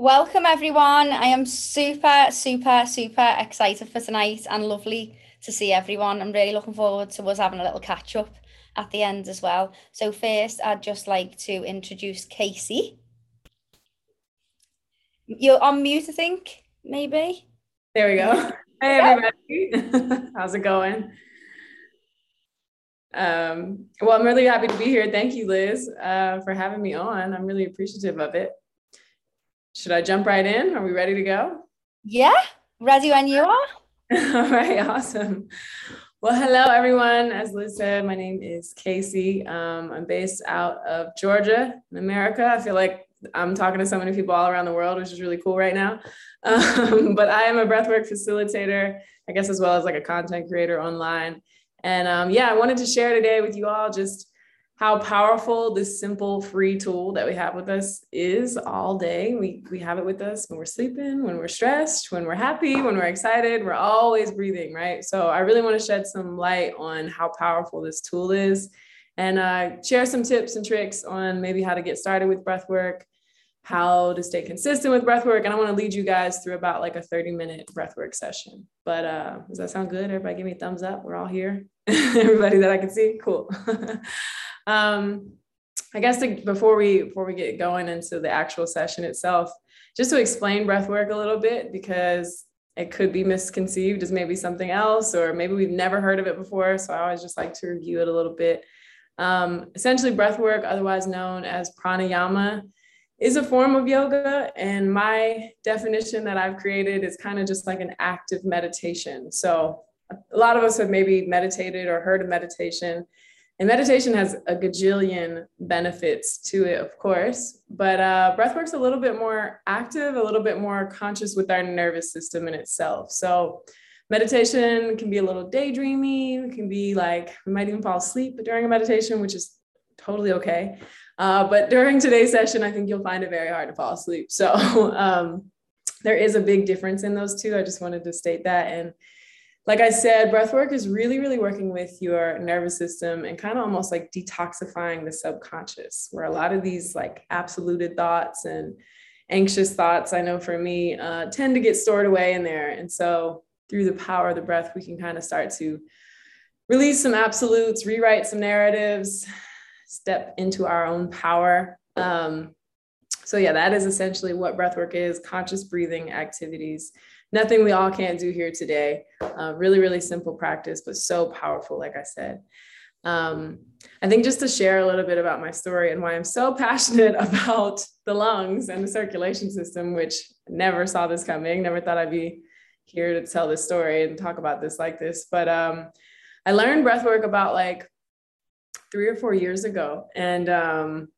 Welcome, everyone. I am super, super, super excited for tonight and lovely to see everyone. I'm really looking forward to us having a little catch up at the end as well. So, first, I'd just like to introduce Casey. You're on mute, I think, maybe. There we go. Hey, everybody. How's it going? Um, well, I'm really happy to be here. Thank you, Liz, uh, for having me on. I'm really appreciative of it. Should I jump right in? Are we ready to go? Yeah, ready when you are. All right, awesome. Well, hello, everyone. As Liz said, my name is Casey. Um, I'm based out of Georgia in America. I feel like I'm talking to so many people all around the world, which is really cool right now. Um, but I am a breathwork facilitator, I guess, as well as like a content creator online. And um, yeah, I wanted to share today with you all just how powerful this simple free tool that we have with us is all day. We, we have it with us when we're sleeping, when we're stressed, when we're happy, when we're excited, we're always breathing, right? So I really want to shed some light on how powerful this tool is and uh, share some tips and tricks on maybe how to get started with breath work, how to stay consistent with breath work. And I want to lead you guys through about like a 30 minute breath work session. But uh, does that sound good? Everybody give me a thumbs up. We're all here. Everybody that I can see. Cool. um, I guess to, before we before we get going into the actual session itself, just to explain breath work a little bit because it could be misconceived as maybe something else, or maybe we've never heard of it before. So I always just like to review it a little bit. Um, essentially, breath work, otherwise known as pranayama, is a form of yoga. And my definition that I've created is kind of just like an active meditation. So a lot of us have maybe meditated or heard of meditation. And meditation has a gajillion benefits to it, of course, but uh, breathwork's a little bit more active, a little bit more conscious with our nervous system in itself. So meditation can be a little daydreamy, it can be like we might even fall asleep during a meditation, which is totally okay. Uh, but during today's session, I think you'll find it very hard to fall asleep. So um, there is a big difference in those two. I just wanted to state that. And like I said, breath work is really, really working with your nervous system and kind of almost like detoxifying the subconscious, where a lot of these like absoluted thoughts and anxious thoughts, I know for me, uh, tend to get stored away in there. And so through the power of the breath, we can kind of start to release some absolutes, rewrite some narratives, step into our own power. Um, so yeah, that is essentially what breathwork is, conscious breathing activities. Nothing we all can't do here today. Uh, really, really simple practice, but so powerful, like I said. Um, I think just to share a little bit about my story and why I'm so passionate about the lungs and the circulation system, which never saw this coming, never thought I'd be here to tell this story and talk about this like this. But um, I learned breathwork about like three or four years ago. And um,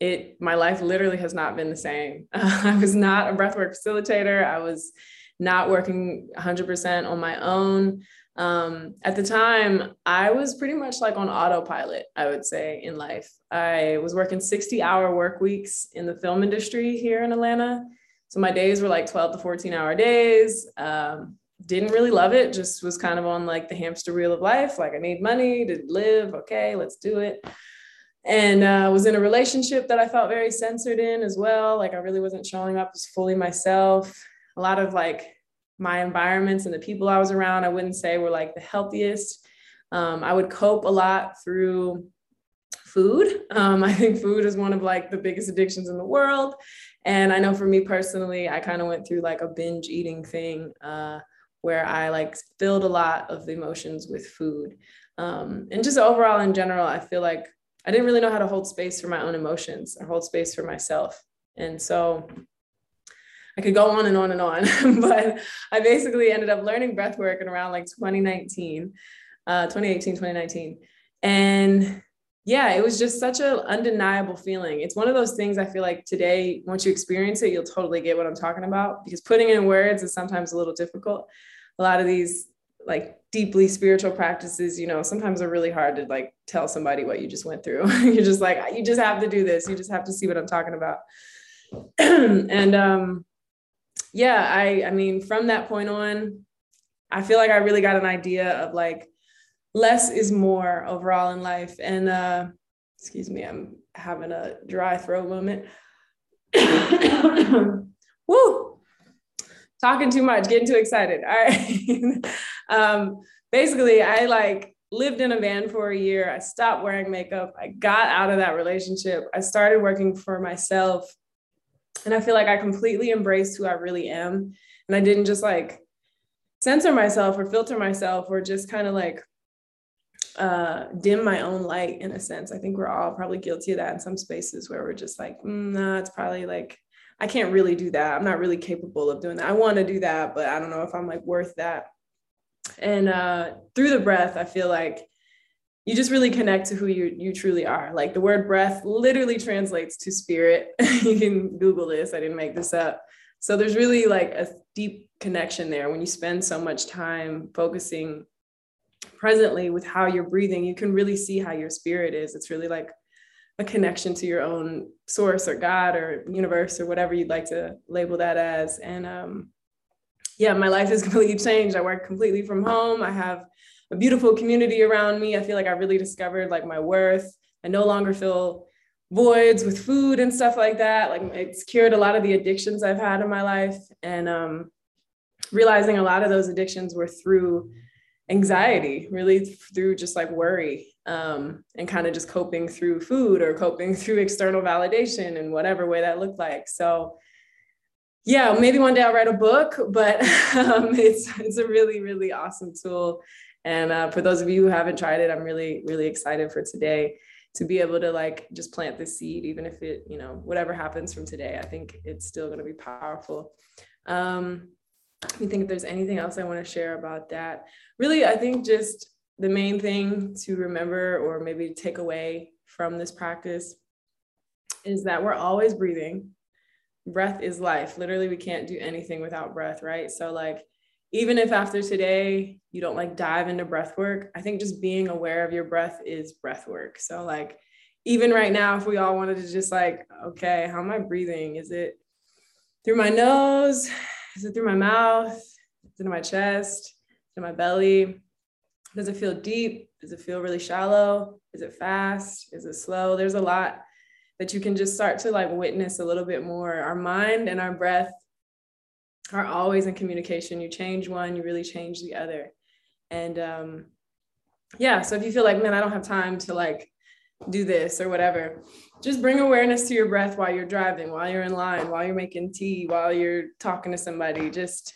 it, my life literally has not been the same. I was not a breathwork facilitator. I was not working 100% on my own. Um, at the time, I was pretty much like on autopilot, I would say, in life. I was working 60 hour work weeks in the film industry here in Atlanta. So my days were like 12 to 14 hour days. Um, didn't really love it, just was kind of on like the hamster wheel of life. Like, I need money to live. Okay, let's do it. And uh, was in a relationship that I felt very censored in as well. Like, I really wasn't showing up as fully myself. A lot of like my environments and the people I was around, I wouldn't say were like the healthiest. Um, I would cope a lot through food. Um, I think food is one of like the biggest addictions in the world. And I know for me personally, I kind of went through like a binge eating thing. Uh, where I like filled a lot of the emotions with food. Um, and just overall in general, I feel like I didn't really know how to hold space for my own emotions or hold space for myself. And so I could go on and on and on, but I basically ended up learning breath work in around like 2019, uh, 2018, 2019. And yeah, it was just such an undeniable feeling. It's one of those things I feel like today, once you experience it, you'll totally get what I'm talking about because putting it in words is sometimes a little difficult. A lot of these like deeply spiritual practices, you know, sometimes are really hard to like tell somebody what you just went through. You're just like, you just have to do this. You just have to see what I'm talking about. and um, yeah, I I mean, from that point on, I feel like I really got an idea of like less is more overall in life. And uh, excuse me, I'm having a dry throat moment. woo, talking too much, getting too excited. All right. um, basically, I like lived in a van for a year. I stopped wearing makeup. I got out of that relationship. I started working for myself. And I feel like I completely embraced who I really am. And I didn't just like censor myself or filter myself or just kind of like uh, dim my own light in a sense. I think we're all probably guilty of that in some spaces where we're just like, mm, nah, it's probably like, I can't really do that. I'm not really capable of doing that. I want to do that, but I don't know if I'm like worth that. And uh, through the breath, I feel like you just really connect to who you you truly are. Like the word breath literally translates to spirit. you can Google this. I didn't make this up. So there's really like a deep connection there when you spend so much time focusing presently with how you're breathing. You can really see how your spirit is. It's really like a connection to your own source or God or universe or whatever you'd like to label that as. And um, yeah, my life has completely changed. I work completely from home. I have a beautiful community around me. I feel like I really discovered like my worth. I no longer feel voids with food and stuff like that. Like it's cured a lot of the addictions I've had in my life. And um, realizing a lot of those addictions were through anxiety, really through just like worry um, and kind of just coping through food or coping through external validation in whatever way that looked like. So yeah, maybe one day I'll write a book, but um, it's it's a really really awesome tool. And uh, for those of you who haven't tried it, I'm really really excited for today to be able to like just plant the seed, even if it you know whatever happens from today. I think it's still going to be powerful. Um, let me think if there's anything else I want to share about that. Really, I think just the main thing to remember or maybe take away from this practice is that we're always breathing breath is life. Literally, we can't do anything without breath, right? So, like, even if after today you don't like dive into breath work, I think just being aware of your breath is breath work. So, like, even right now, if we all wanted to just like, okay, how am I breathing? Is it through my nose? Is it through my mouth? Is it in my chest? Is it in my belly? Does it feel deep? Does it feel really shallow? Is it fast? Is it slow? There's a lot that you can just start to like witness a little bit more. Our mind and our breath are always in communication. You change one, you really change the other. And um, yeah, so if you feel like, man, I don't have time to like do this or whatever, just bring awareness to your breath while you're driving, while you're in line, while you're making tea, while you're talking to somebody. Just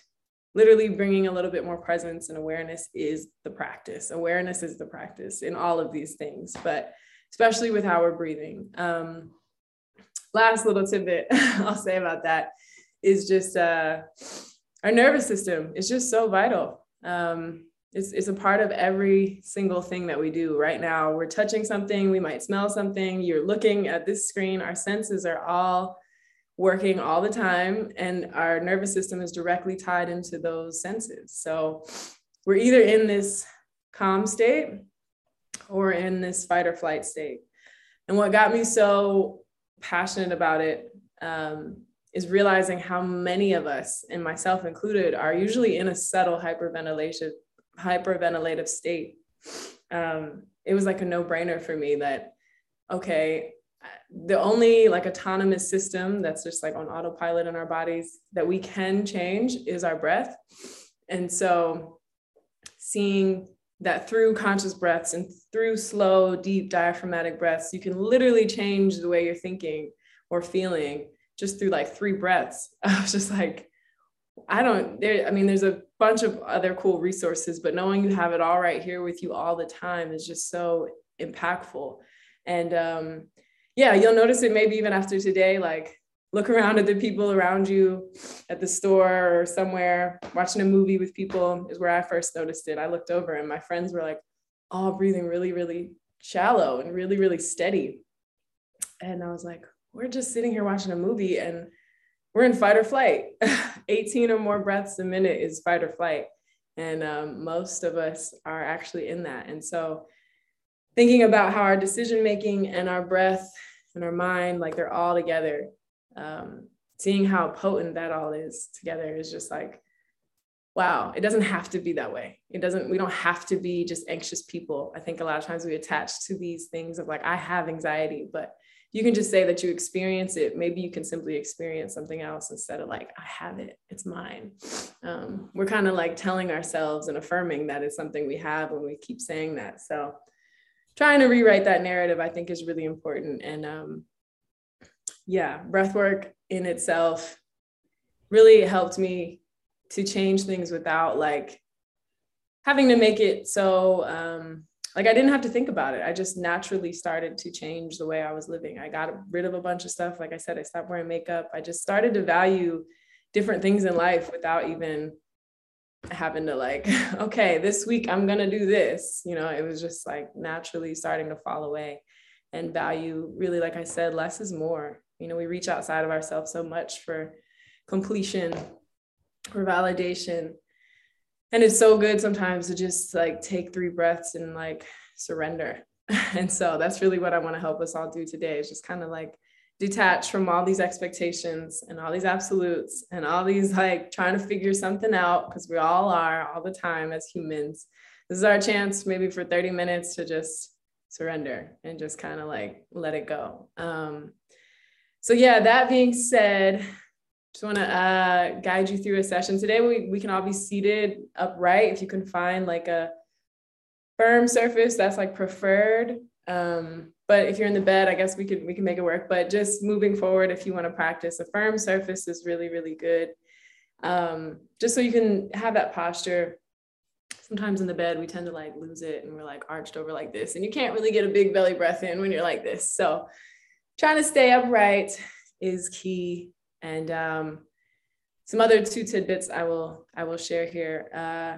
literally bringing a little bit more presence and awareness is the practice. Awareness is the practice in all of these things. But especially with how we're breathing. Um, last little tidbit I'll say about that is just uh, our nervous system is just so vital. Um, it's, it's a part of every single thing that we do right now. We're touching something, we might smell something, you're looking at this screen, our senses are all working all the time, and our nervous system is directly tied into those senses. So we're either in this calm state or in this fight or flight state. And what got me so passionate about it um, is realizing how many of us, and myself included, are usually in a subtle hyperventilative state. Um, it was like a no-brainer for me that, okay, the only like autonomous system that's just like on autopilot in our bodies that we can change is our breath. And so seeing that through conscious breaths and through slow, deep diaphragmatic breaths, you can literally change the way you're thinking or feeling just through like three breaths. I was just like, I don't, there, I mean, there's a bunch of other cool resources, but knowing you have it all right here with you all the time is just so impactful. And um, yeah, you'll notice it maybe even after today, like look around at the people around you at the store or somewhere watching a movie with people is where i first noticed it i looked over and my friends were like all breathing really really shallow and really really steady and i was like we're just sitting here watching a movie and we're in fight or flight. 18 or more breaths a minute is fight or flight. And um, most of us are actually in that. And so thinking about how our decision making and our breath and our mind like they're all together um, seeing how potent that all is together is just like wow it doesn't have to be that way. It doesn't we don't have to be just anxious people. I think a lot of times we attach to these things of like i have anxiety but you can just say that you experience it. Maybe you can simply experience something else instead of like, I have it, it's mine. Um, we're kind of like telling ourselves and affirming that it's something we have when we keep saying that. So trying to rewrite that narrative, I think is really important. And um, yeah, breath work in itself really helped me to change things without like having to make it so um, like I didn't have to think about it. I just naturally started to change the way I was living. I got rid of a bunch of stuff. Like I said, I stopped wearing makeup. I just started to value different things in life without even having to like, okay, this week I'm to do this. You know, it was just like naturally starting to fall away and value really, like I said, less is more. You know, we reach outside of ourselves so much for completion, for validation, and it's so good sometimes to just like take three breaths and like surrender. And so that's really what i want to help us all do today is just kind of like detach from all these expectations and all these absolutes and all these like trying to figure something out because we all are all the time as humans. This is our chance maybe for 30 minutes to just surrender and just kind of like let it go. Um, so yeah that being said just want to uh, guide you through a session. Today, we, we can all be seated upright. If you can find like a firm surface, that's like preferred. Um, but if you're in the bed, I guess we could we can make it work. But just moving forward, if you want to practice, a firm surface is really, really good. Um, just so you can have that posture. Sometimes in the bed, we tend to like lose it and we're like arched over like this. And you can't really get a big belly breath in when you're like this. So trying to stay upright is key and um, some other two tidbits I will I will share here uh,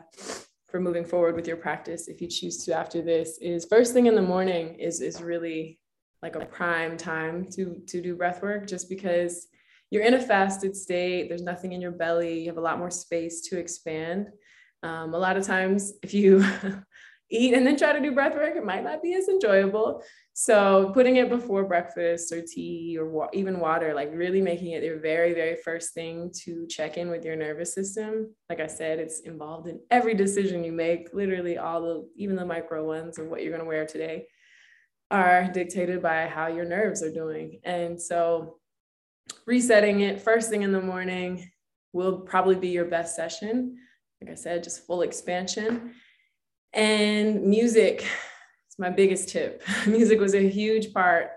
for moving forward with your practice if you choose to after this is first thing in the morning is is really like a prime time to to do breath work just because you're in a fasted state there's nothing in your belly you have a lot more space to expand. Um, a lot of times if you eat and then try to do breath work, it might not be as enjoyable. So putting it before breakfast or tea or wa- even water, like really making it your very, very first thing to check in with your nervous system. Like I said, it's involved in every decision you make, literally all the, even the micro ones of what you're going to wear today are dictated by how your nerves are doing. And so resetting it first thing in the morning will probably be your best session. Like I said, just full expansion. And music is my biggest tip. music was a huge part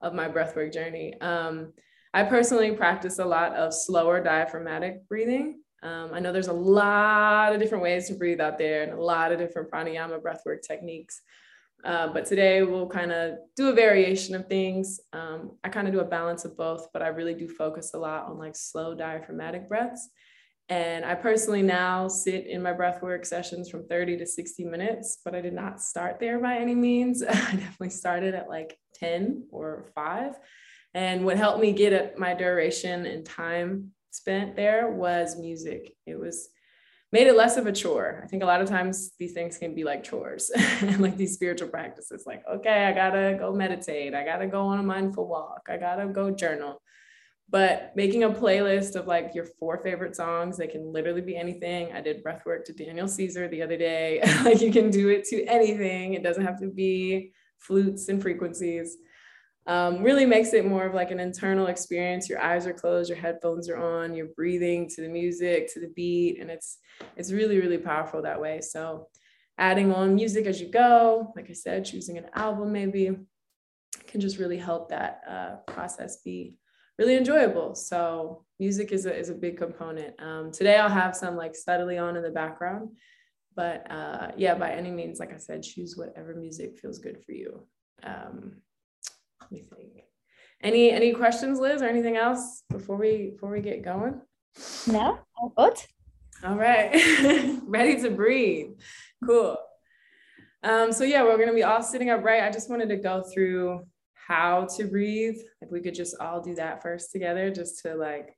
of my breathwork journey. Um, I personally practice a lot of slower diaphragmatic breathing. Um, I know there's a lot of different ways to breathe out there and a lot of different pranayama breathwork techniques. Uh, but today we'll kind of do a variation of things. Um, I kind of do a balance of both, but I really do focus a lot on like slow diaphragmatic breaths. And I personally now sit in my breathwork sessions from 30 to 60 minutes, but I did not start there by any means. I definitely started at like 10 or five. And what helped me get at my duration and time spent there was music. It was made it less of a chore. I think a lot of times these things can be like chores and like these spiritual practices, like, okay, I gotta go meditate, I gotta go on a mindful walk, I gotta go journal but making a playlist of like your four favorite songs they can literally be anything. I did breath work to daniel caesar the other day. Like you can do it to anything. It doesn't have to be flutes and frequencies. Um, really makes it more of like an internal experience. Your eyes are closed your headphones are on you're breathing to the music to the beat and it's it's really really powerful that way. So adding on music as you go like i said choosing an album maybe can just really help that uh, process be really enjoyable. So music is a, is a big component. Um, today I'll have some like steadily on in the background, but uh, yeah, by any means, like I said, choose whatever music feels good for you. Um, let me think. Any any questions, Liz, or anything else before we before we get going? No, all good. All right, ready to breathe. Cool. Um, so yeah, we're gonna be all sitting upright. I just wanted to go through how to breathe. If we could just all do that first together, just to like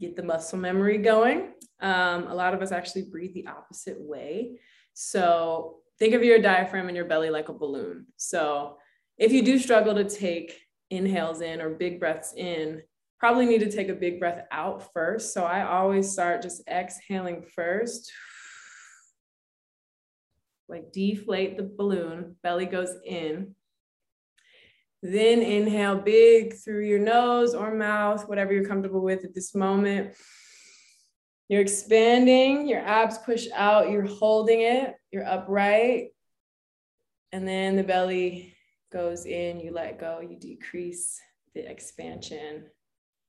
get the muscle memory going. Um, a lot of us actually breathe the opposite way. So think of your diaphragm and your belly like a balloon. So if you do struggle to take inhales in or big breaths in, probably need to take a big breath out first. So I always start just exhaling first. Like deflate the balloon, belly goes in, Then inhale big through your nose or mouth, whatever you're comfortable with at this moment. You're expanding, your abs push out, you're holding it, you're upright. And then the belly goes in, you let go, you decrease the expansion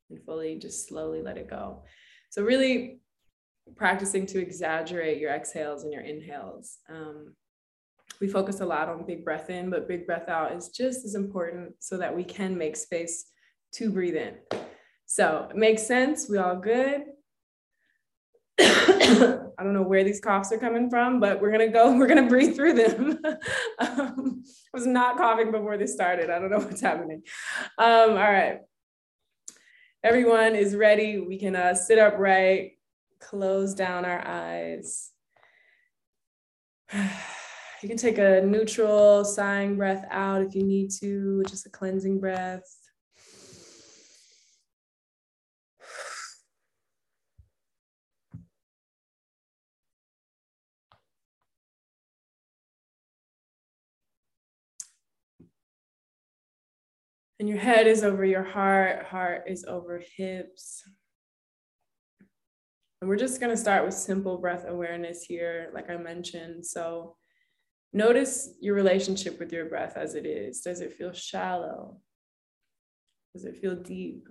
and fully just slowly let it go. So, really practicing to exaggerate your exhales and your inhales. Um, we focus a lot on big breath in, but big breath out is just as important so that we can make space to breathe in. So it makes sense. We all good. I don't know where these coughs are coming from, but we're gonna go. We're gonna breathe through them. um, I was not coughing before this started. I don't know what's happening. Um, all right, everyone is ready. We can uh, sit upright, close down our eyes. You can take a neutral sighing breath out if you need to, just a cleansing breath. And your head is over your heart, heart is over hips. And we're just going to start with simple breath awareness here, like I mentioned. So Notice your relationship with your breath as it is. Does it feel shallow? Does it feel deep?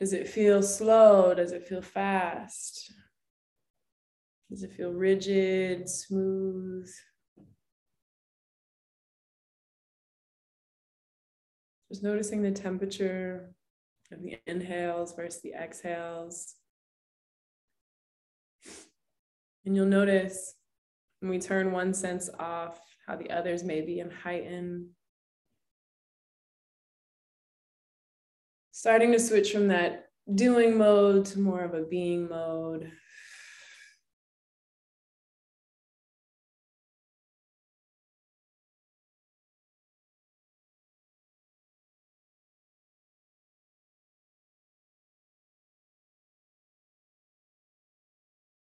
Does it feel slow? Does it feel fast? Does it feel rigid, smooth? Just noticing the temperature of the inhales versus the exhales. And you'll notice when we turn one sense off, how the others may be in heighten. Starting to switch from that doing mode to more of a being mode.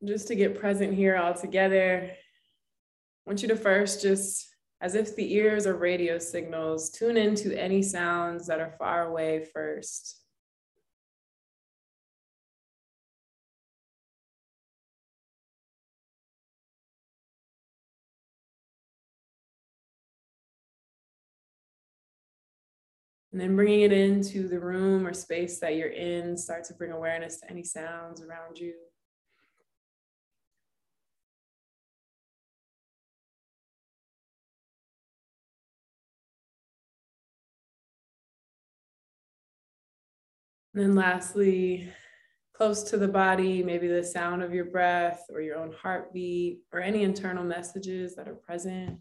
Just to get present here all together, I want you to first just, as if the ears are radio signals, tune into any sounds that are far away first. And then bringing it into the room or space that you're in, start to bring awareness to any sounds around you. And then lastly, close to the body, maybe the sound of your breath or your own heartbeat or any internal messages that are present.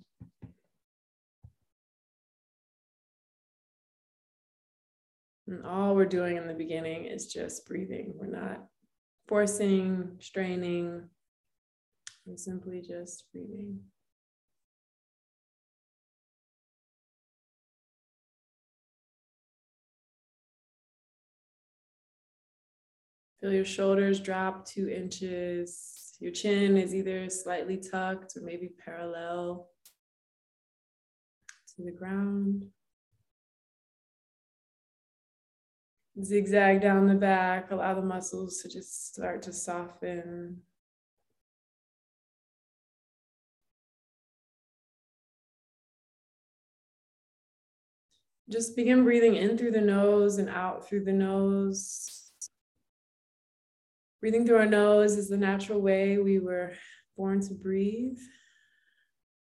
And all we're doing in the beginning is just breathing. We're not forcing, straining, we're simply just breathing. Feel your shoulders drop two inches. Your chin is either slightly tucked or maybe parallel to the ground. Zigzag down the back, allow the muscles to just start to soften. Just begin breathing in through the nose and out through the nose. Breathing through our nose is the natural way we were born to breathe.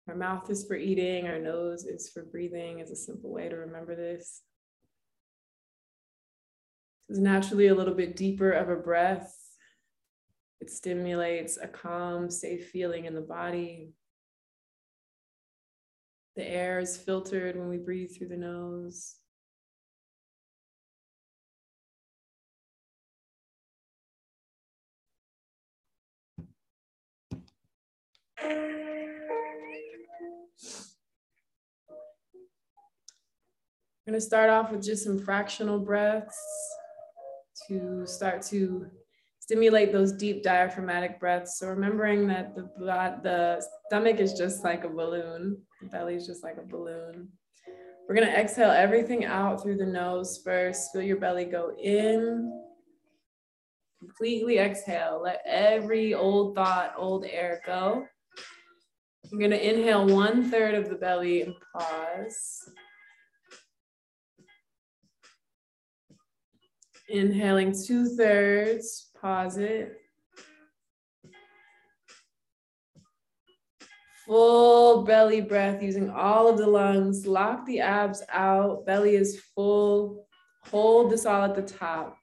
Our mouth is for eating, our nose is for breathing, is a simple way to remember this. It's naturally a little bit deeper of a breath. It stimulates a calm, safe feeling in the body. The air is filtered when we breathe through the nose. I'm going to start off with just some fractional breaths to start to stimulate those deep diaphragmatic breaths. So remembering that the, the stomach is just like a balloon, the belly is just like a balloon. We're gonna exhale everything out through the nose first. Feel your belly go in. Completely exhale. Let every old thought, old air go. I'm gonna inhale one third of the belly and pause. Inhaling two thirds, pause it. Full belly breath using all of the lungs. Lock the abs out. Belly is full. Hold this all at the top.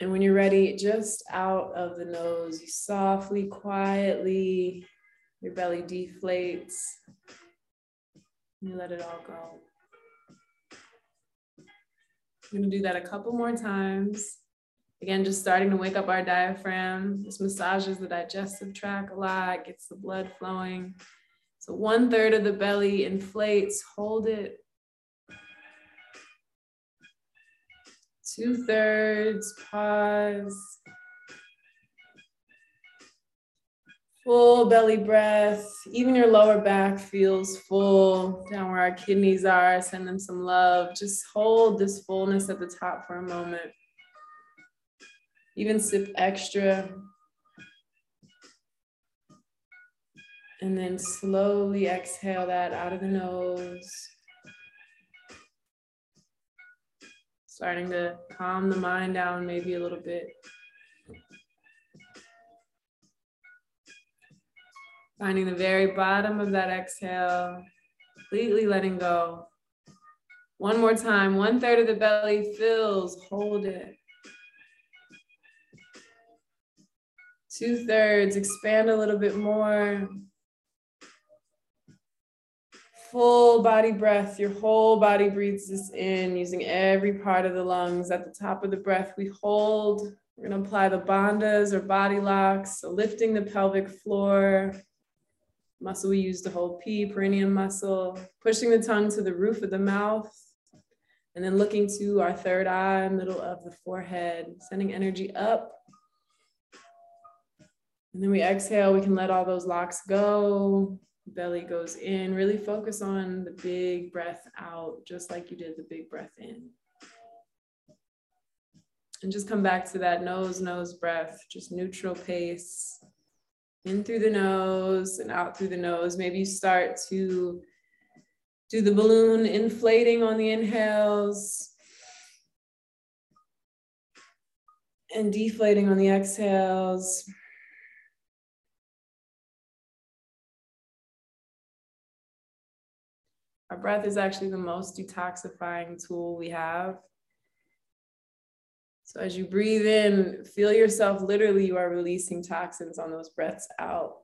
And when you're ready, just out of the nose, you softly, quietly, your belly deflates. You let it all go. We're gonna do that a couple more times. Again, just starting to wake up our diaphragm. This massages the digestive tract a lot, gets the blood flowing. So one third of the belly inflates, hold it. Two thirds, pause. Full belly breath. Even your lower back feels full down where our kidneys are. Send them some love. Just hold this fullness at the top for a moment. Even sip extra. And then slowly exhale that out of the nose. Starting to calm the mind down maybe a little bit. Finding the very bottom of that exhale, completely letting go. One more time, one third of the belly fills, hold it. Two thirds, expand a little bit more. Full body breath, your whole body breathes this in using every part of the lungs. At the top of the breath, we hold. We're gonna apply the bandhas or body locks, so lifting the pelvic floor, muscle we use to hold P, perineum muscle, pushing the tongue to the roof of the mouth, and then looking to our third eye, middle of the forehead, sending energy up. And then we exhale, we can let all those locks go. Belly goes in. Really focus on the big breath out, just like you did the big breath in. And just come back to that nose, nose breath, just neutral pace in through the nose and out through the nose. Maybe you start to do the balloon inflating on the inhales and deflating on the exhales. Our breath is actually the most detoxifying tool we have. So as you breathe in, feel yourself literally, you are releasing toxins on those breaths out.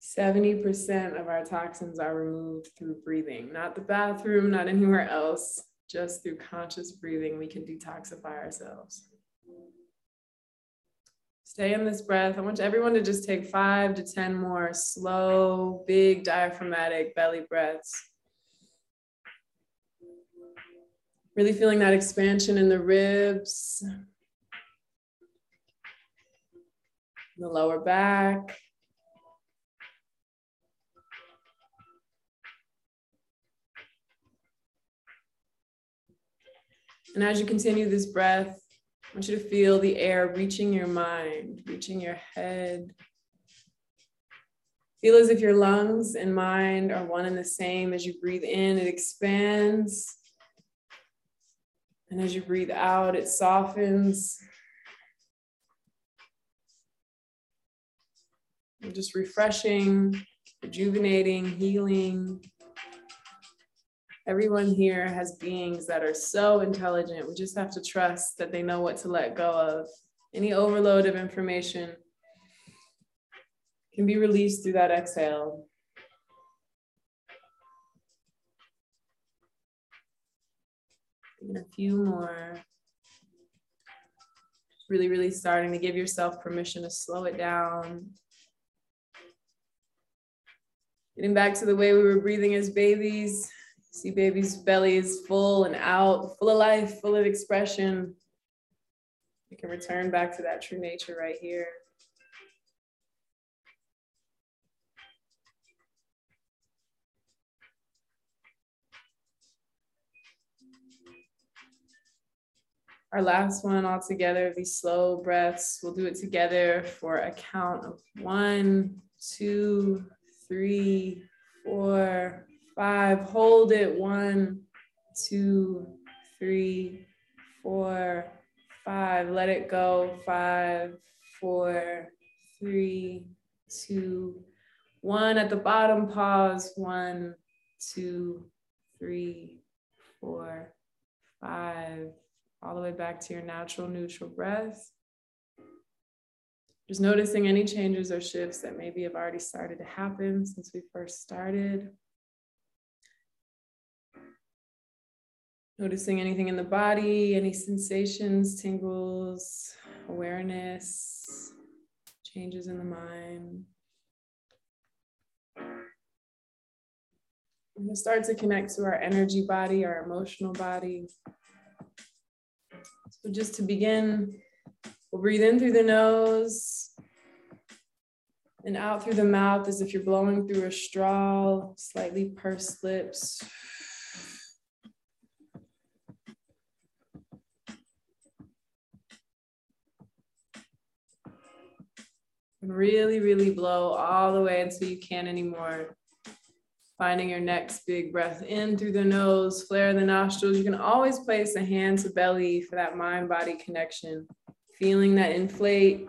70% of our toxins are removed through breathing, not the bathroom, not anywhere else, just through conscious breathing, we can detoxify ourselves. Stay in this breath. I want everyone to just take five to 10 more slow, big diaphragmatic belly breaths. Really feeling that expansion in the ribs, the lower back. And as you continue this breath, I want you to feel the air reaching your mind, reaching your head. Feel as if your lungs and mind are one and the same. As you breathe in, it expands. And as you breathe out, it softens. Just refreshing, rejuvenating, healing. Everyone here has beings that are so intelligent. We just have to trust that they know what to let go of. Any overload of information can be released through that exhale. And a few more. Really, really starting to give yourself permission to slow it down. Getting back to the way we were breathing as babies. See baby's belly is full and out, full of life, full of expression. You can return back to that true nature right here. Our last one all together, these slow breaths. We'll do it together for a count of one, two, three, four, five. Hold it. One, two, three, four, five. Let it go. Five, four, three, two, one. At the bottom, pause. One, two, three, four, five. All the way back to your natural neutral breath. Just noticing any changes or shifts that maybe have already started to happen since we first started. Noticing anything in the body, any sensations, tingles, awareness, changes in the mind. We're going to start to connect to our energy body, our emotional body. So, just to begin, we'll breathe in through the nose and out through the mouth as if you're blowing through a straw, slightly pursed lips. Really, really blow all the way until you can't anymore. Finding your next big breath in through the nose, flare the nostrils. You can always place a hand to belly for that mind body connection. Feeling that inflate,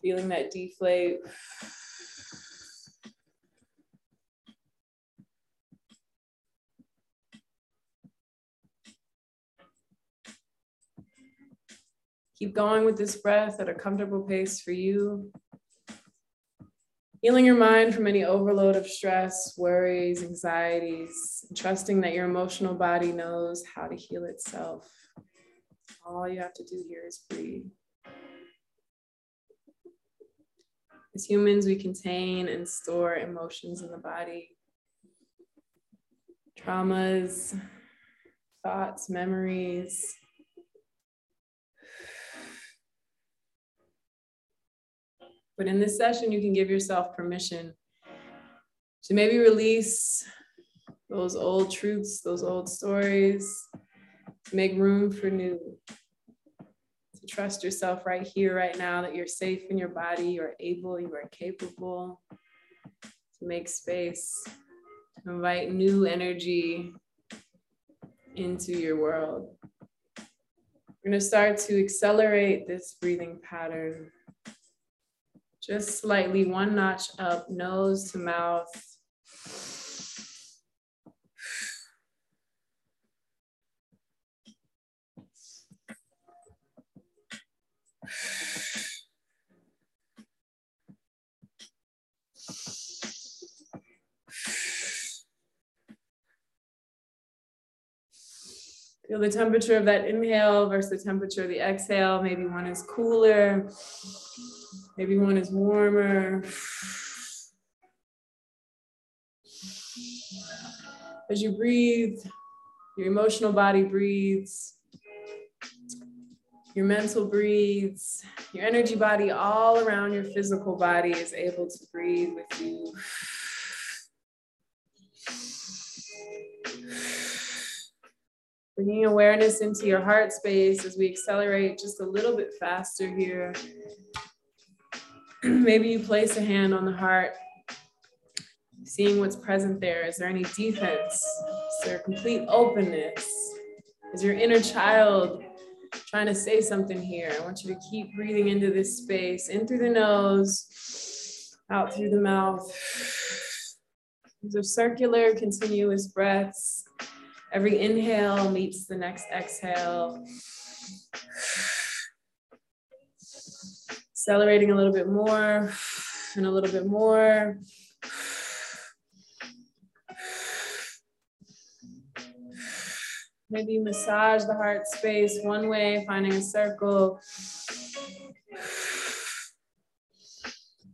feeling that deflate. Keep going with this breath at a comfortable pace for you. Healing your mind from any overload of stress, worries, anxieties, trusting that your emotional body knows how to heal itself. All you have to do here is breathe. As humans, we contain and store emotions in the body, traumas, thoughts, memories, But in this session, you can give yourself permission to maybe release those old truths, those old stories, to make room for new. To trust yourself right here, right now, that you're safe in your body, you're able, you are capable. To make space, to invite new energy into your world. We're going to start to accelerate this breathing pattern just slightly one notch up, nose to mouth. Feel the temperature of that inhale versus the temperature of the exhale. Maybe one is cooler, Maybe one is warmer. As you breathe, your emotional body breathes, your mental breathes, your energy body all around your physical body is able to breathe with you. Bringing awareness into your heart space as we accelerate just a little bit faster here. maybe you place a hand on the heart, seeing what's present there. Is there any defense? Is there complete openness? Is your inner child trying to say something here? I want you to keep breathing into this space, in through the nose, out through the mouth. These are circular, continuous breaths. Every inhale meets the next exhale. Accelerating a little bit more and a little bit more. Maybe massage the heart space one way, finding a circle.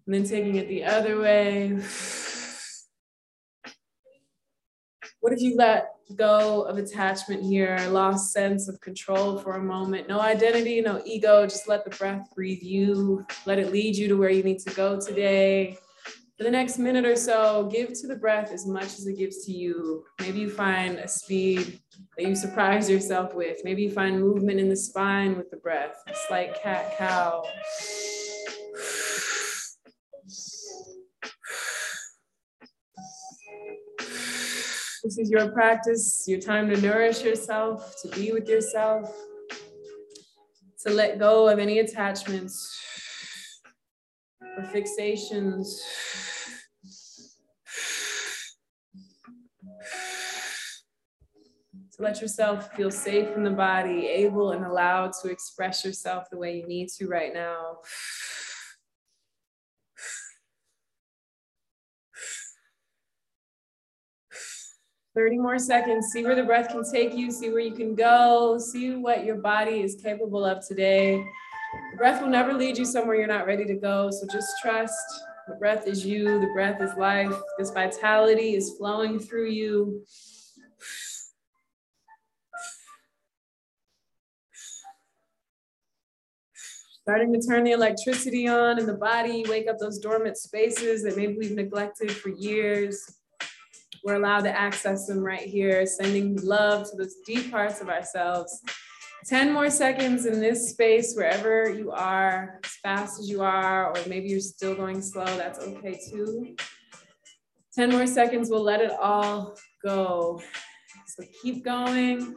And then taking it the other way. What if you let go of attachment here, lost sense of control for a moment? No identity, no ego, just let the breath breathe you. Let it lead you to where you need to go today. For the next minute or so, give to the breath as much as it gives to you. Maybe you find a speed that you surprise yourself with. Maybe you find movement in the spine with the breath, a slight cat cow. This is your practice, your time to nourish yourself, to be with yourself, to let go of any attachments or fixations. To let yourself feel safe in the body, able and allowed to express yourself the way you need to right now. 30 more seconds. See where the breath can take you, see where you can go, see what your body is capable of today. The breath will never lead you somewhere you're not ready to go. So just trust the breath is you, the breath is life. This vitality is flowing through you. Starting to turn the electricity on in the body, wake up those dormant spaces that maybe we've neglected for years. We're allowed to access them right here, sending love to those deep parts of ourselves. 10 more seconds in this space, wherever you are, as fast as you are, or maybe you're still going slow, that's okay too. 10 more seconds, we'll let it all go. So keep going.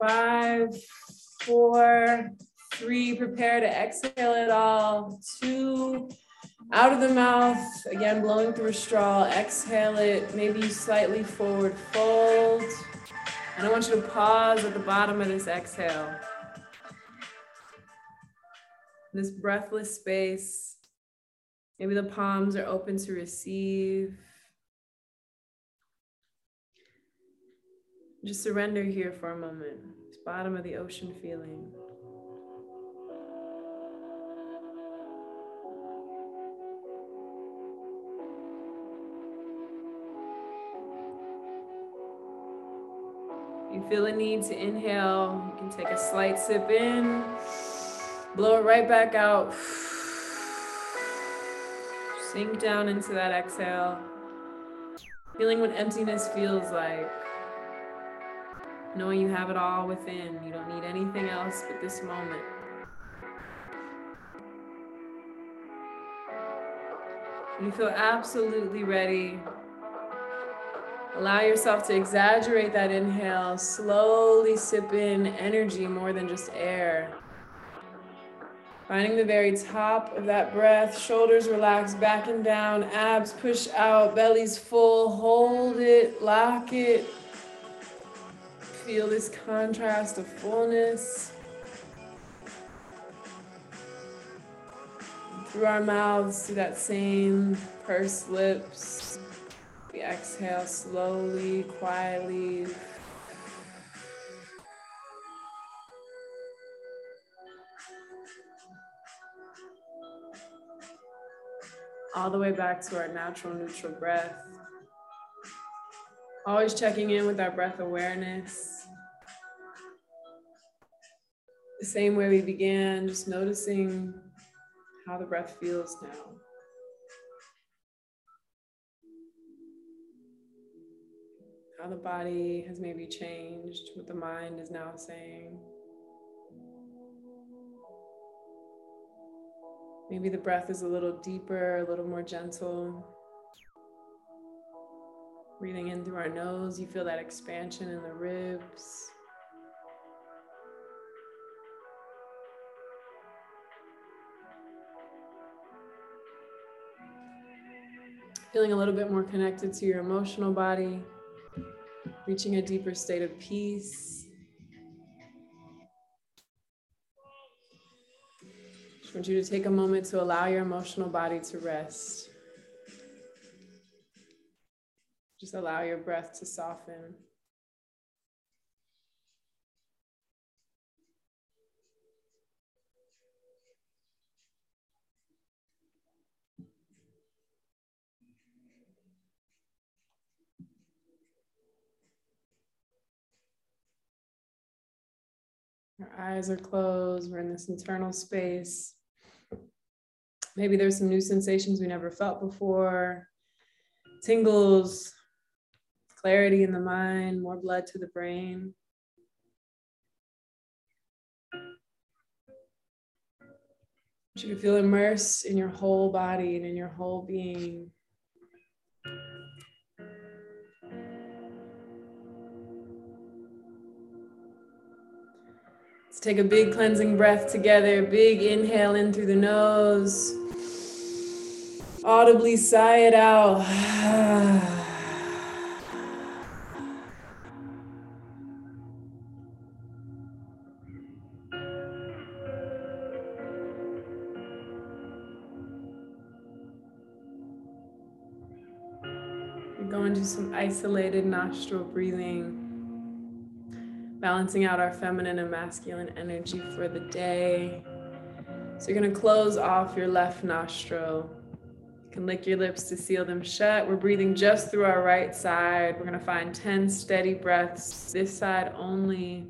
Five, four, three, prepare to exhale it all. Two, out of the mouth, again, blowing through a straw. Exhale it, maybe slightly forward fold. And I want you to pause at the bottom of this exhale. This breathless space. Maybe the palms are open to receive. Just surrender here for a moment. It's bottom of the ocean feeling. You feel a need to inhale, you can take a slight sip in, blow it right back out. Sink down into that exhale. Feeling what emptiness feels like knowing you have it all within. You don't need anything else but this moment. You feel absolutely ready. Allow yourself to exaggerate that inhale. Slowly sip in energy more than just air. Finding the very top of that breath, shoulders relax back and down, abs push out, belly's full. Hold it, lock it, feel this contrast of fullness. Through our mouths, to that same pursed lips. We exhale slowly, quietly. All the way back to our natural neutral breath. Always checking in with our breath awareness the same way we began, just noticing how the breath feels now. How the body has maybe changed, what the mind is now saying. Maybe the breath is a little deeper, a little more gentle. Breathing in through our nose, you feel that expansion in the ribs. Feeling a little bit more connected to your emotional body, reaching a deeper state of peace. Just want you to take a moment to allow your emotional body to rest. Just allow your breath to soften. Our eyes are closed. We're in this internal space. Maybe there's some new sensations we never felt before tingles, clarity in the mind, more blood to the brain. You can feel immersed in your whole body and in your whole being. Let's take a big cleansing breath together. Big inhale in through the nose. Audibly sigh it out. Go into some isolated nostril breathing balancing out our feminine and masculine energy for the day. So you're gonna close off your left nostril. You can lick your lips to seal them shut. We're breathing just through our right side. We're gonna find 10 steady breaths, this side only.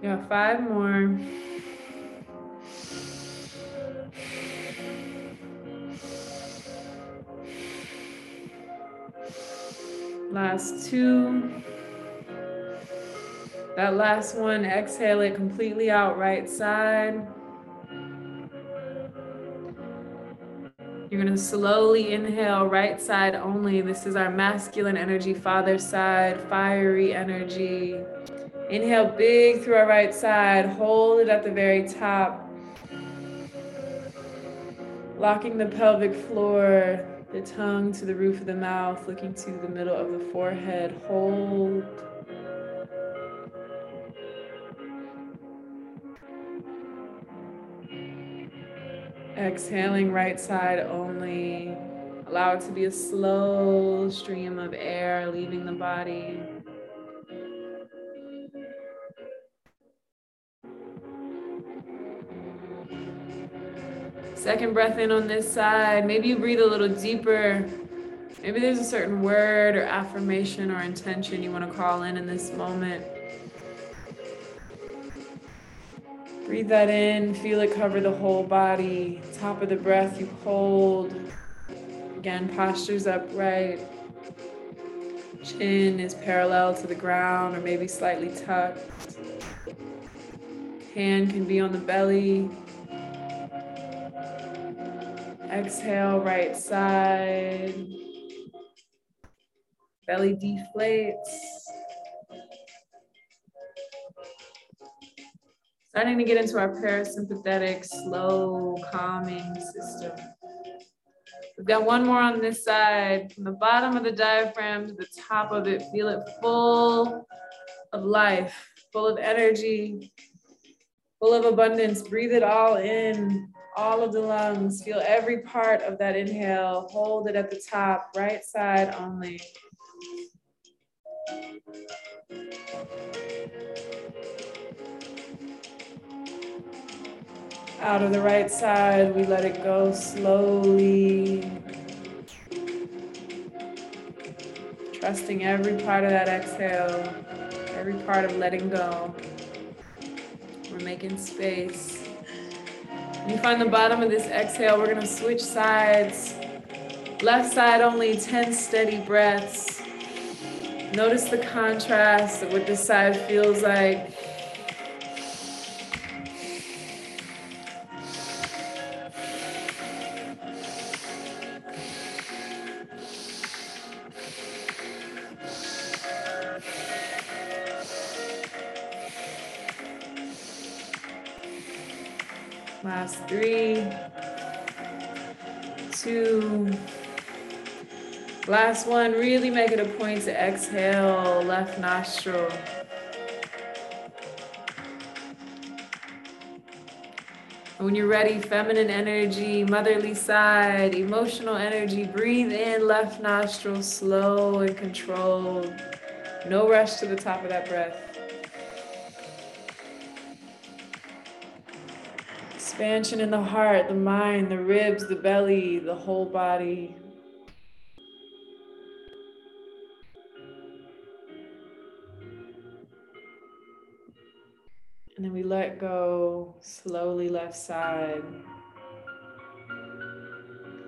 Yeah, five more. Last two. That last one, exhale it completely out right side. You're going to slowly inhale right side only. This is our masculine energy, father side, fiery energy. Inhale big through our right side. Hold it at the very top. Locking the pelvic floor, the tongue to the roof of the mouth, looking to the middle of the forehead. Hold. Exhaling right side only. Allow it to be a slow stream of air leaving the body. Second breath in on this side. Maybe you breathe a little deeper. Maybe there's a certain word or affirmation or intention you want to call in in this moment. Breathe that in, feel it cover the whole body. Top of the breath, you hold. Again, posture's upright. Chin is parallel to the ground or maybe slightly tucked. Hand can be on the belly. Exhale, right side. Belly deflates. Starting to get into our parasympathetic, slow, calming system. We've got one more on this side. From the bottom of the diaphragm to the top of it, feel it full of life, full of energy, full of abundance. Breathe it all in all of the lungs. Feel every part of that inhale. Hold it at the top, right side only. Out of the right side, we let it go slowly. Trusting every part of that exhale, every part of letting go. We're making space. You find the bottom of this exhale, we're gonna switch sides. Left side only 10 steady breaths. Notice the contrast of what this side feels like. Last one. Really make it a point to exhale, left nostril. When you're ready, feminine energy, motherly side, emotional energy, breathe in left nostril, slow and controlled. No rush to the top of that breath. Expansion in the heart, the mind, the ribs, the belly, the whole body. And then we let go slowly left side.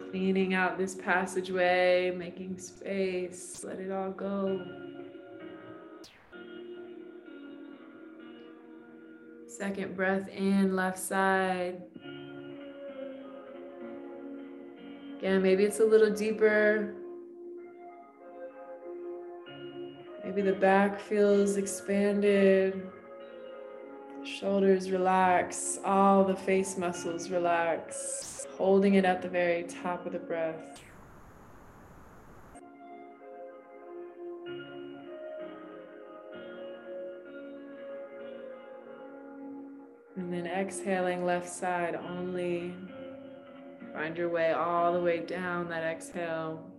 Cleaning out this passageway, making space, let it all go. Second breath in, left side. Again, maybe it's a little deeper. Maybe the back feels expanded. Shoulders relax, all the face muscles relax, holding it at the very top of the breath. And then exhaling left side only. Find your way all the way down that exhale.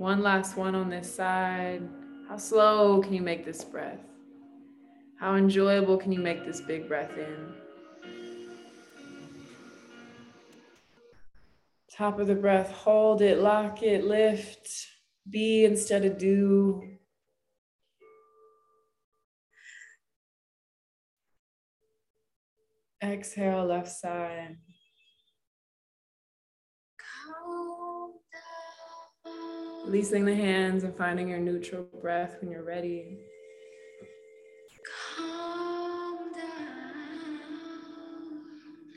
One last one on this side. How slow can you make this breath? How enjoyable can you make this big breath in? Top of the breath, hold it, lock it, lift, be instead of do. Exhale, left side. Releasing the hands and finding your neutral breath when you're ready.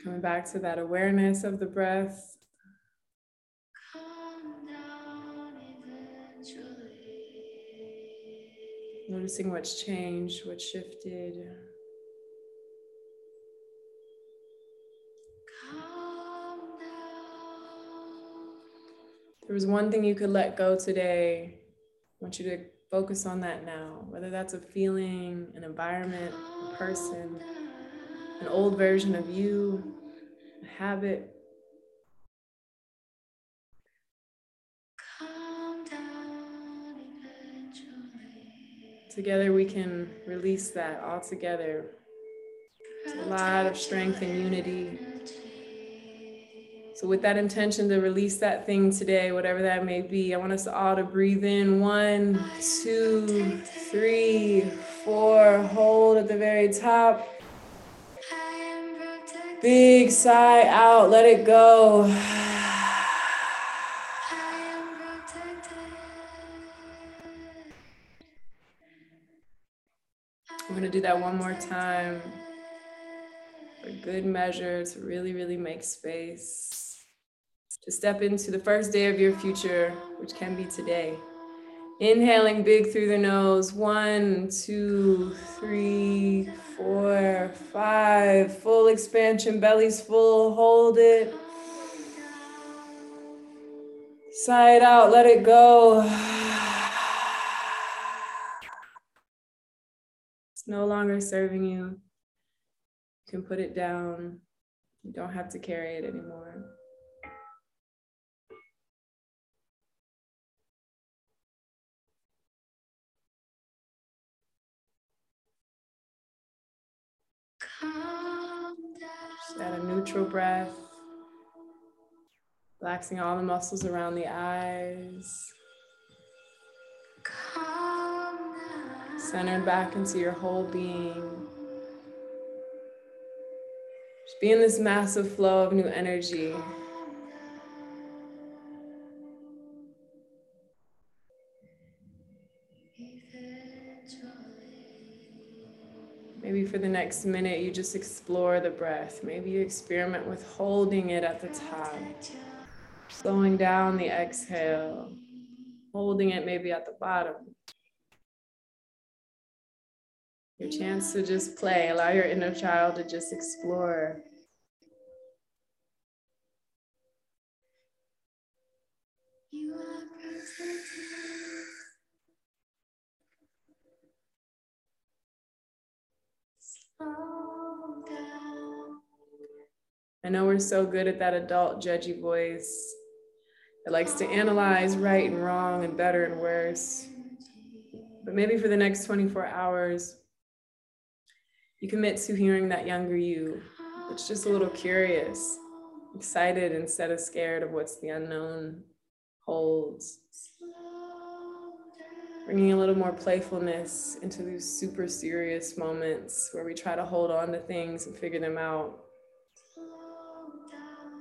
Coming back to that awareness of the breath. Noticing what's changed, what's shifted. There was one thing you could let go today. I want you to focus on that now, whether that's a feeling, an environment, a person, an old version of you, a habit. Together we can release that all together. It's a lot of strength and unity. So, with that intention to release that thing today, whatever that may be, I want us all to breathe in one, two, three, four. Hold at the very top. Big sigh out, let it go. We're going to do that one more time for good measure to really, really make space to step into the first day of your future, which can be today. Inhaling big through the nose. One, two, three, four, five. Full expansion, belly's full. Hold it. Sigh it out, let it go. It's no longer serving you. Can put it down. You don't have to carry it anymore. Just add a neutral breath, relaxing all the muscles around the eyes. Centered back into your whole being. Be in this massive flow of new energy. Maybe for the next minute, you just explore the breath. Maybe you experiment with holding it at the top, slowing down the exhale, holding it maybe at the bottom. Your chance to just play, allow your inner child to just explore. I know we're so good at that adult judgy voice. that likes to analyze right and wrong and better and worse. But maybe for the next 24 hours, you commit to hearing that younger you. It's just a little curious, excited instead of scared of what's the unknown holds. Bringing a little more playfulness into these super serious moments where we try to hold on to things and figure them out.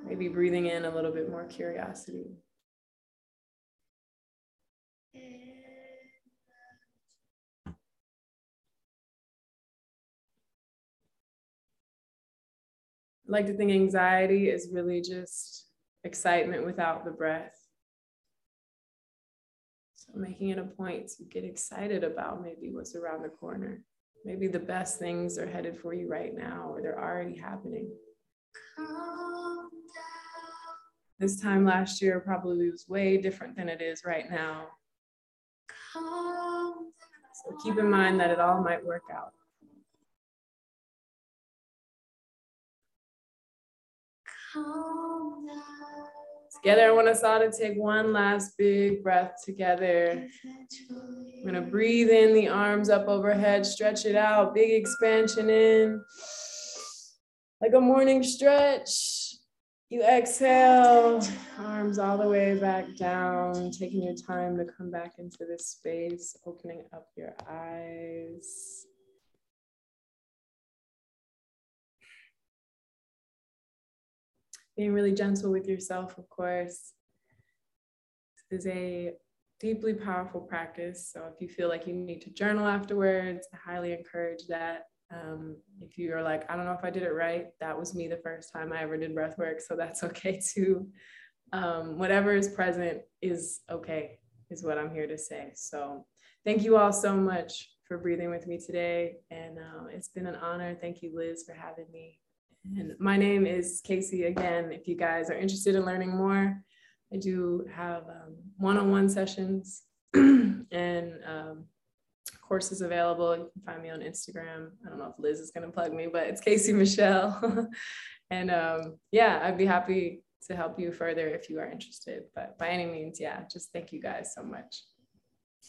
Maybe breathing in a little bit more curiosity. Like to think anxiety is really just excitement without the breath. So making it a point to get excited about maybe what's around the corner. Maybe the best things are headed for you right now or they're already happening. This time last year probably was way different than it is right now. So keep in mind that it all might work out. Together, I want us all to take one last big breath together. I'm gonna breathe in the arms up overhead, stretch it out, big expansion in, like a morning stretch. You exhale, arms all the way back down, taking your time to come back into this space, opening up your eyes. Being really gentle with yourself, of course, is a deeply powerful practice. So if you feel like you need to journal afterwards, I highly encourage that. Um, if you are like, I don't know if I did it right, that was me the first time I ever did breath work. So that's okay too. Um, whatever is present is okay, is what I'm here to say. So thank you all so much for breathing with me today. And uh, it's been an honor. Thank you, Liz, for having me. And my name is Casey again. If you guys are interested in learning more, I do have um, one-on-one sessions and um, courses available. You can find me on Instagram. I don't know if Liz is going to plug me, but it's Casey Michelle. and um, yeah, I'd be happy to help you further if you are interested. But by any means, yeah, just thank you guys so much.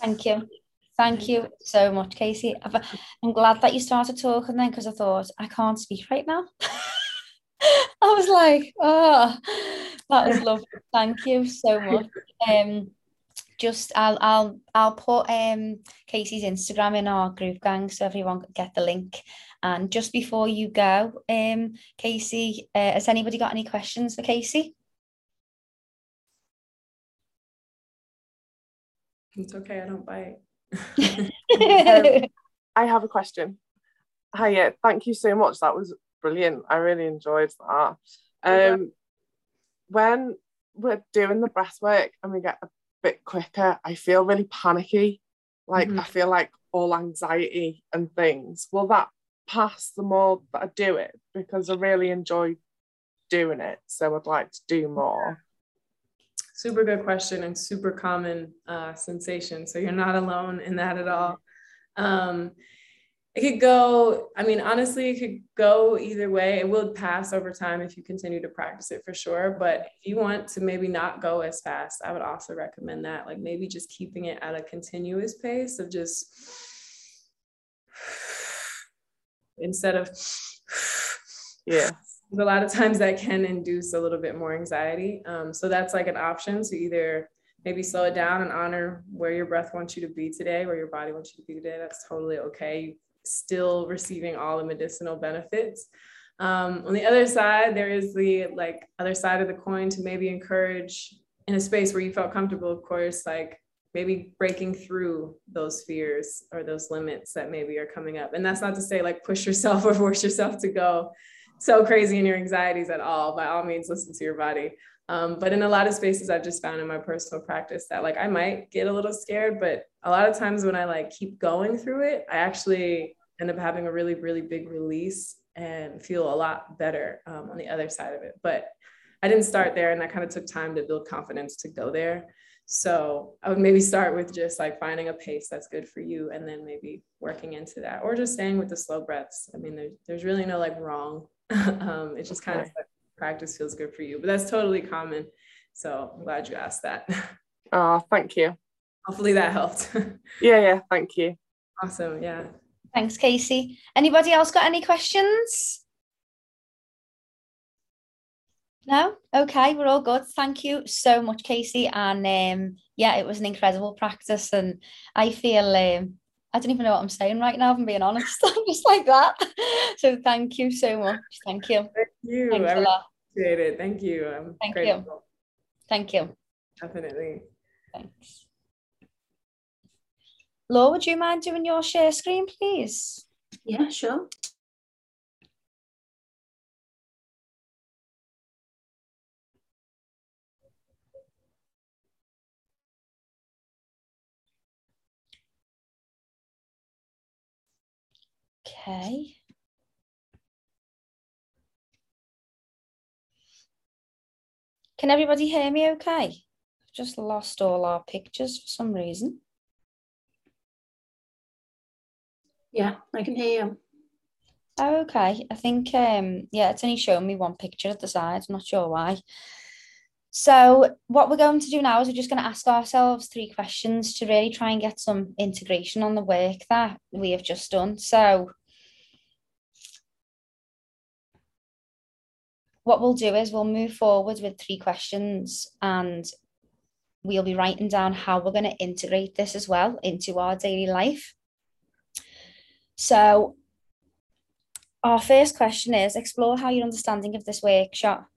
Thank you. Thank you so much, Casey. I'm glad that you started talking then because I thought I can't speak right now. I was like, oh, that is lovely. Thank you so much. Um, just I'll I'll I'll put um Casey's Instagram in our group gang so everyone can get the link. And just before you go, um, Casey, uh, has anybody got any questions for Casey? It's okay, I don't bite. Um, I have a question. Hiya, thank you so much. That was brilliant. I really enjoyed that. Um, when we're doing the breath work and we get a bit quicker, I feel really panicky. Like mm-hmm. I feel like all anxiety and things. Will that pass the more that I do it? Because I really enjoy doing it. So I'd like to do more. Super good question and super common uh, sensation. So you're not alone in that at all. Um, it could go, I mean, honestly, it could go either way. It will pass over time if you continue to practice it for sure. But if you want to maybe not go as fast, I would also recommend that. Like maybe just keeping it at a continuous pace of just instead of, yeah a lot of times that can induce a little bit more anxiety. Um, so that's like an option to either maybe slow it down and honor where your breath wants you to be today, where your body wants you to be today. That's totally okay. Still receiving all the medicinal benefits. Um, on the other side, there is the like other side of the coin to maybe encourage in a space where you felt comfortable, of course, like maybe breaking through those fears or those limits that maybe are coming up. And that's not to say like push yourself or force yourself to go so crazy in your anxieties at all, by all means, listen to your body. Um, but in a lot of spaces, I've just found in my personal practice that like I might get a little scared, but a lot of times when I like keep going through it, I actually end up having a really, really big release and feel a lot better um, on the other side of it. But I didn't start there, and that kind of took time to build confidence to go there. So I would maybe start with just like finding a pace that's good for you and then maybe working into that or just staying with the slow breaths. I mean, there's, there's really no like wrong um, it's just kind of practice feels good for you, but that's totally common. So I'm glad you asked that. Oh, thank you. Hopefully that helped. yeah, yeah, thank you. Awesome. Yeah. Thanks, Casey. Anybody else got any questions? No? Okay, we're all good. Thank you so much, Casey. And um, yeah, it was an incredible practice. And I feel um, I don't even know what I'm saying right now, if I'm being honest. I'm just like that. So thank you so much. Thank you. Thank you. Thanks I a lot. appreciate it. Thank you. I'm Thank grateful. you. Thank you. Definitely. Thanks. Laura, would you mind doing your share screen, please? Yeah, sure. Okay. Can everybody hear me okay? I've just lost all our pictures for some reason. Yeah, I can hear you. Oh, okay. I think um yeah, it's only showing me one picture at the side. I'm not sure why. So what we're going to do now is we're just going to ask ourselves three questions to really try and get some integration on the work that we have just done. So what we'll do is we'll move forward with three questions and we'll be writing down how we're going to integrate this as well into our daily life. So our first question is explore how your understanding of this workshop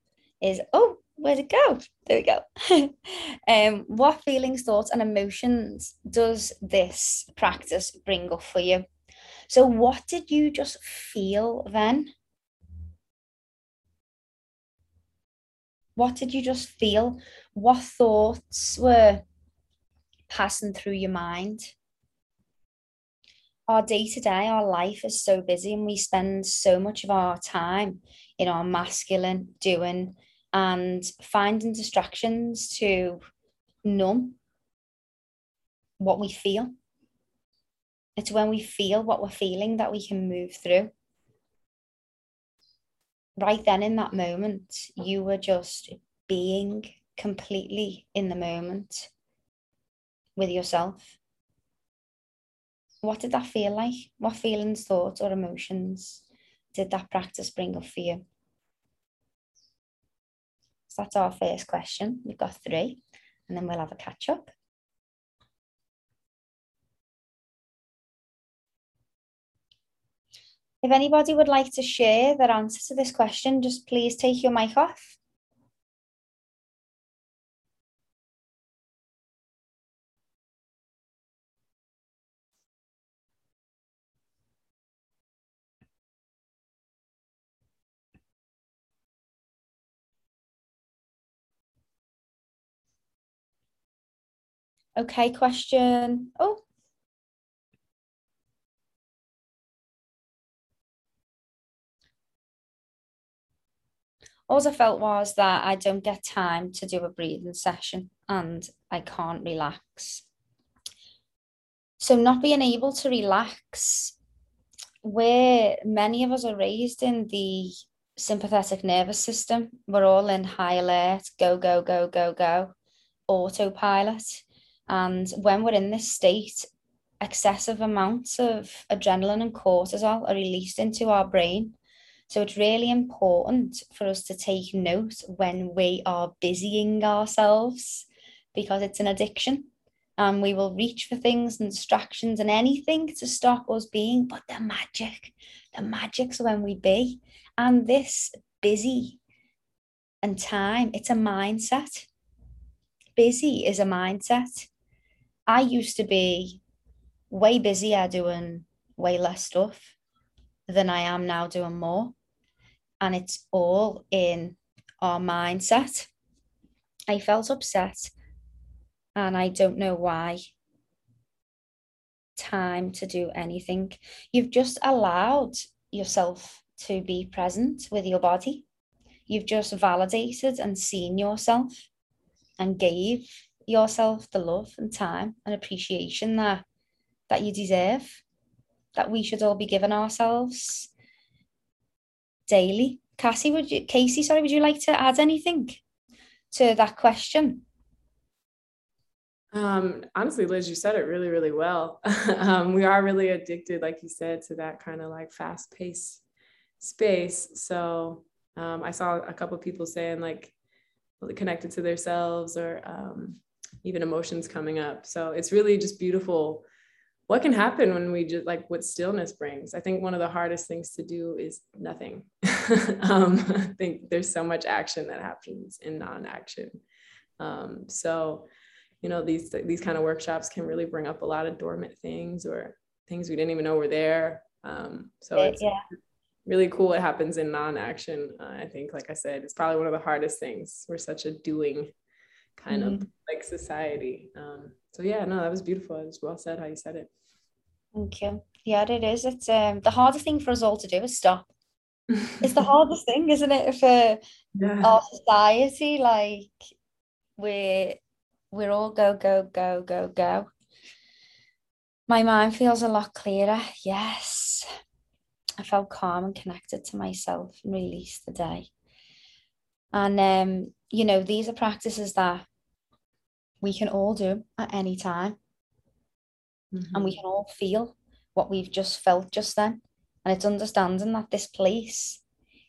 is oh where'd it go? There we go. Um what feelings thoughts and emotions does this practice bring up for you? So what did you just feel then what did you just feel what thoughts were passing through your mind our day to day, our life is so busy, and we spend so much of our time in our masculine doing and finding distractions to numb what we feel. It's when we feel what we're feeling that we can move through. Right then, in that moment, you were just being completely in the moment with yourself what did that feel like? What feelings, thoughts, or emotions did that practice bring up for you? So that's our first question. We've got three, and then we'll have a catch up. If anybody would like to share their answer to this question, just please take your mic off. Okay, question. Oh. All I felt was that I don't get time to do a breathing session and I can't relax. So, not being able to relax, where many of us are raised in the sympathetic nervous system, we're all in high alert, go, go, go, go, go, autopilot and when we're in this state, excessive amounts of adrenaline and cortisol are released into our brain. So it's really important for us to take note when we are busying ourselves because it's an addiction. And we will reach for things and distractions and anything to stop us being. But the magic, the magic's when we be. And this busy and time, it's a mindset. Busy is a mindset. I used to be way busier doing way less stuff than I am now doing more. And it's all in our mindset. I felt upset and I don't know why. Time to do anything. You've just allowed yourself to be present with your body. You've just validated and seen yourself and gave yourself the love and time and appreciation that that you deserve that we should all be giving ourselves daily cassie would you casey sorry would you like to add anything to that question? Um, honestly, Liz, you said it really, really well. um, we are really addicted, like you said, to that kind of like fast paced space. So um, I saw a couple of people saying like connected to themselves or um, even emotions coming up. So it's really just beautiful. What can happen when we just like what stillness brings? I think one of the hardest things to do is nothing. um, I think there's so much action that happens in non-action. Um, so, you know, these these kind of workshops can really bring up a lot of dormant things or things we didn't even know were there. Um, so it's yeah. really cool what happens in non-action. Uh, I think, like I said, it's probably one of the hardest things. We're such a doing kind mm-hmm. of like society. Um, so yeah, no, that was beautiful. It was well said how you said it. Thank you. Yeah, it is. It's um the hardest thing for us all to do is stop. it's the hardest thing, isn't it, for yeah. our society? Like we're we're all go, go, go, go, go. My mind feels a lot clearer. Yes. I felt calm and connected to myself and released the day. And um, you know, these are practices that we can all do at any time. Mm-hmm. And we can all feel what we've just felt just then. And it's understanding that this place,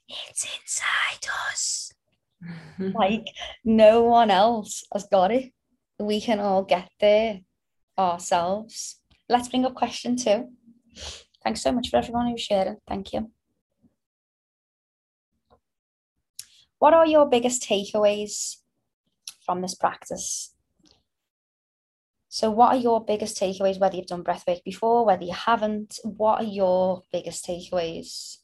it's inside us. like no one else has got it. We can all get there ourselves. Let's bring up question two. Thanks so much for everyone who's sharing. Thank you. What are your biggest takeaways from this practice? So, what are your biggest takeaways, whether you've done breathwork before, whether you haven't? What are your biggest takeaways?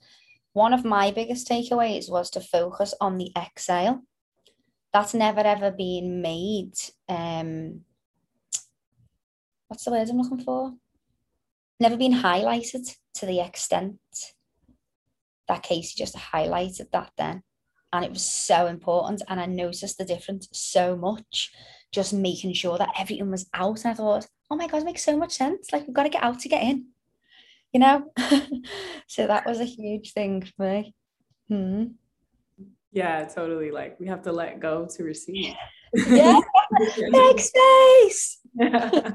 One of my biggest takeaways was to focus on the exhale. That's never ever been made. Um, what's the word I'm looking for? Never been highlighted to the extent that Casey just highlighted that then and it was so important and i noticed the difference so much just making sure that everything was out and i thought oh my god it makes so much sense like we've got to get out to get in you know? So that was a huge thing for me. Hmm. yeah totally like we have to let go to receive. Yeah. Make space! Yeah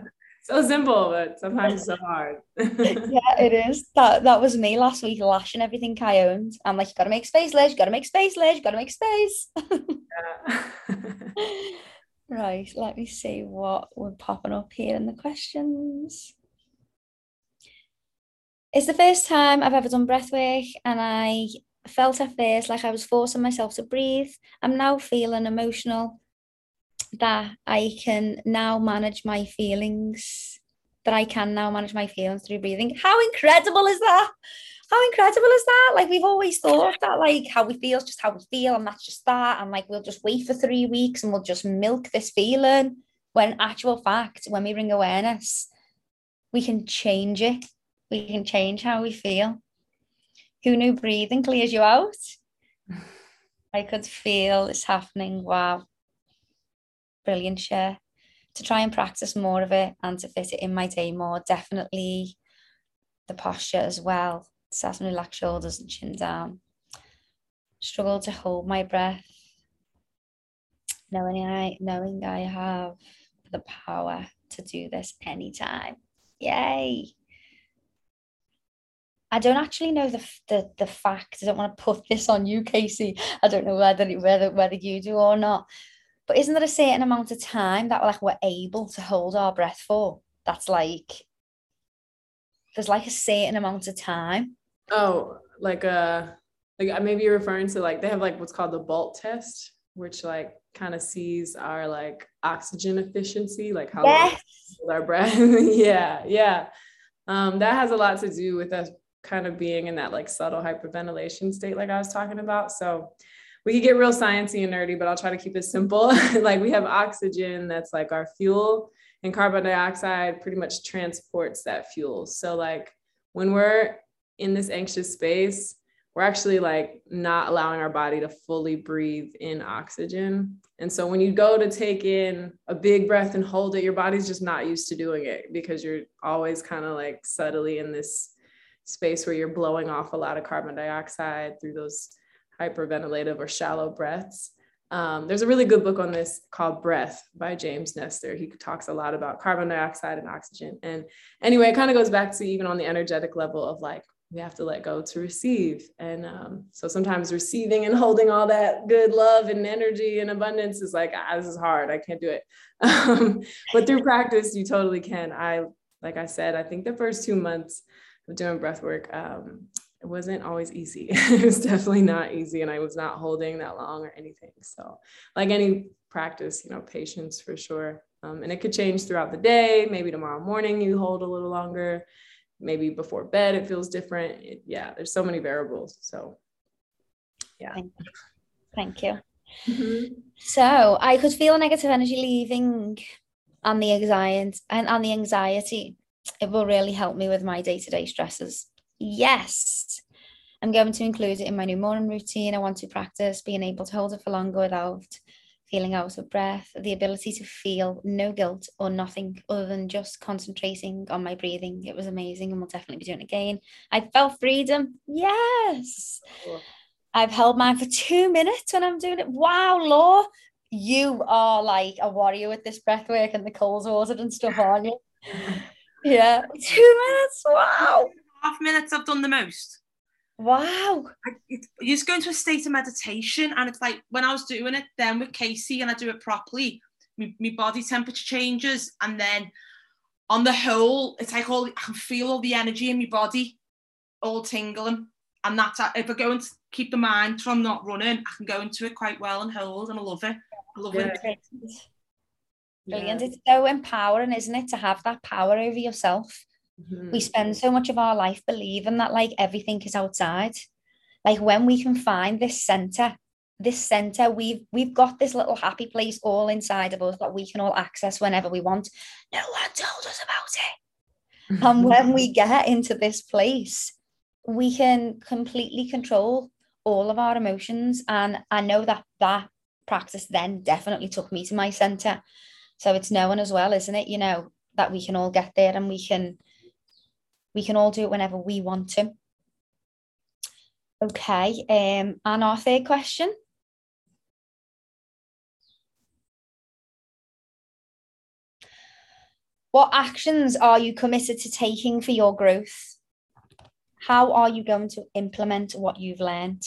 so simple, but sometimes it's so hard. yeah, it is. That that was me last week, lashing everything I owned. I'm like, you gotta make space, Liz, you gotta make space, Liz, you gotta make space. right, let me see what we're popping up here in the questions. It's the first time I've ever done breath work and I felt at first like I was forcing myself to breathe. I'm now feeling emotional that I can now manage my feelings, that I can now manage my feelings through breathing. How incredible is that? How incredible is that? Like we've always thought that like how we feel is just how we feel, and that's just that. And like we'll just wait for three weeks and we'll just milk this feeling. When actual fact, when we bring awareness, we can change it. We can change how we feel. Who knew breathing clears you out? I could feel this happening. Wow brilliant share to try and practice more of it and to fit it in my day more. Definitely the posture as well. Sat and relax shoulders and chin down. Struggle to hold my breath. Knowing I knowing I have the power to do this anytime. Yay. I don't actually know the, the the fact. I don't want to put this on you, Casey. I don't know whether whether whether you do or not. But isn't there a certain amount of time that like we're able to hold our breath for? That's like there's like a certain amount of time. Oh, like uh like maybe you're referring to like they have like what's called the BOLT test, which like kind of sees our like oxygen efficiency, like how yes. our breath. yeah, yeah. Um, that has a lot to do with us kind of being in that like subtle hyperventilation state, like I was talking about. So we could get real sciencey and nerdy, but I'll try to keep it simple. like we have oxygen that's like our fuel, and carbon dioxide pretty much transports that fuel. So like when we're in this anxious space, we're actually like not allowing our body to fully breathe in oxygen. And so when you go to take in a big breath and hold it, your body's just not used to doing it because you're always kind of like subtly in this space where you're blowing off a lot of carbon dioxide through those hyperventilative or shallow breaths. Um, there's a really good book on this called Breath by James Nestor. He talks a lot about carbon dioxide and oxygen. And anyway, it kind of goes back to even on the energetic level of like, we have to let go to receive. And um, so sometimes receiving and holding all that good love and energy and abundance is like, ah, this is hard. I can't do it. Um, but through practice, you totally can. I, like I said, I think the first two months of doing breath work, um, it wasn't always easy. it was definitely not easy. And I was not holding that long or anything. So, like any practice, you know, patience for sure. Um, and it could change throughout the day. Maybe tomorrow morning you hold a little longer. Maybe before bed it feels different. It, yeah, there's so many variables. So, yeah. Thank you. Thank you. Mm-hmm. So I could feel negative energy leaving and the anxiety and on the anxiety. It will really help me with my day-to-day stresses yes, I'm going to include it in my new morning routine. I want to practice being able to hold it for longer without feeling out of breath, the ability to feel no guilt or nothing other than just concentrating on my breathing. It was amazing and we'll definitely be doing it again. I felt freedom. Yes. I've held mine for two minutes when I'm doing it. Wow, Law, you are like a warrior with this breath work and the cold water and stuff, aren't you? yeah, two minutes. Wow half minutes I've done the most. Wow. I, it, you just go into a state of meditation, and it's like when I was doing it then with Casey and I do it properly, my, my body temperature changes, and then on the whole, it's like all I can feel all the energy in my body all tingling. And that's if I go and keep the mind from not running, I can go into it quite well and hold, and I love it. I love it. Brilliant. Yeah. It's so empowering, isn't it, to have that power over yourself? Mm-hmm. We spend so much of our life believing that like everything is outside. Like when we can find this center, this center, we've we've got this little happy place all inside of us that we can all access whenever we want. No one told us about it. and when we get into this place, we can completely control all of our emotions. And I know that that practice then definitely took me to my center. So it's knowing as well, isn't it? You know, that we can all get there and we can we can all do it whenever we want to. Okay, um, and our third question. What actions are you committed to taking for your growth? How are you going to implement what you've learned?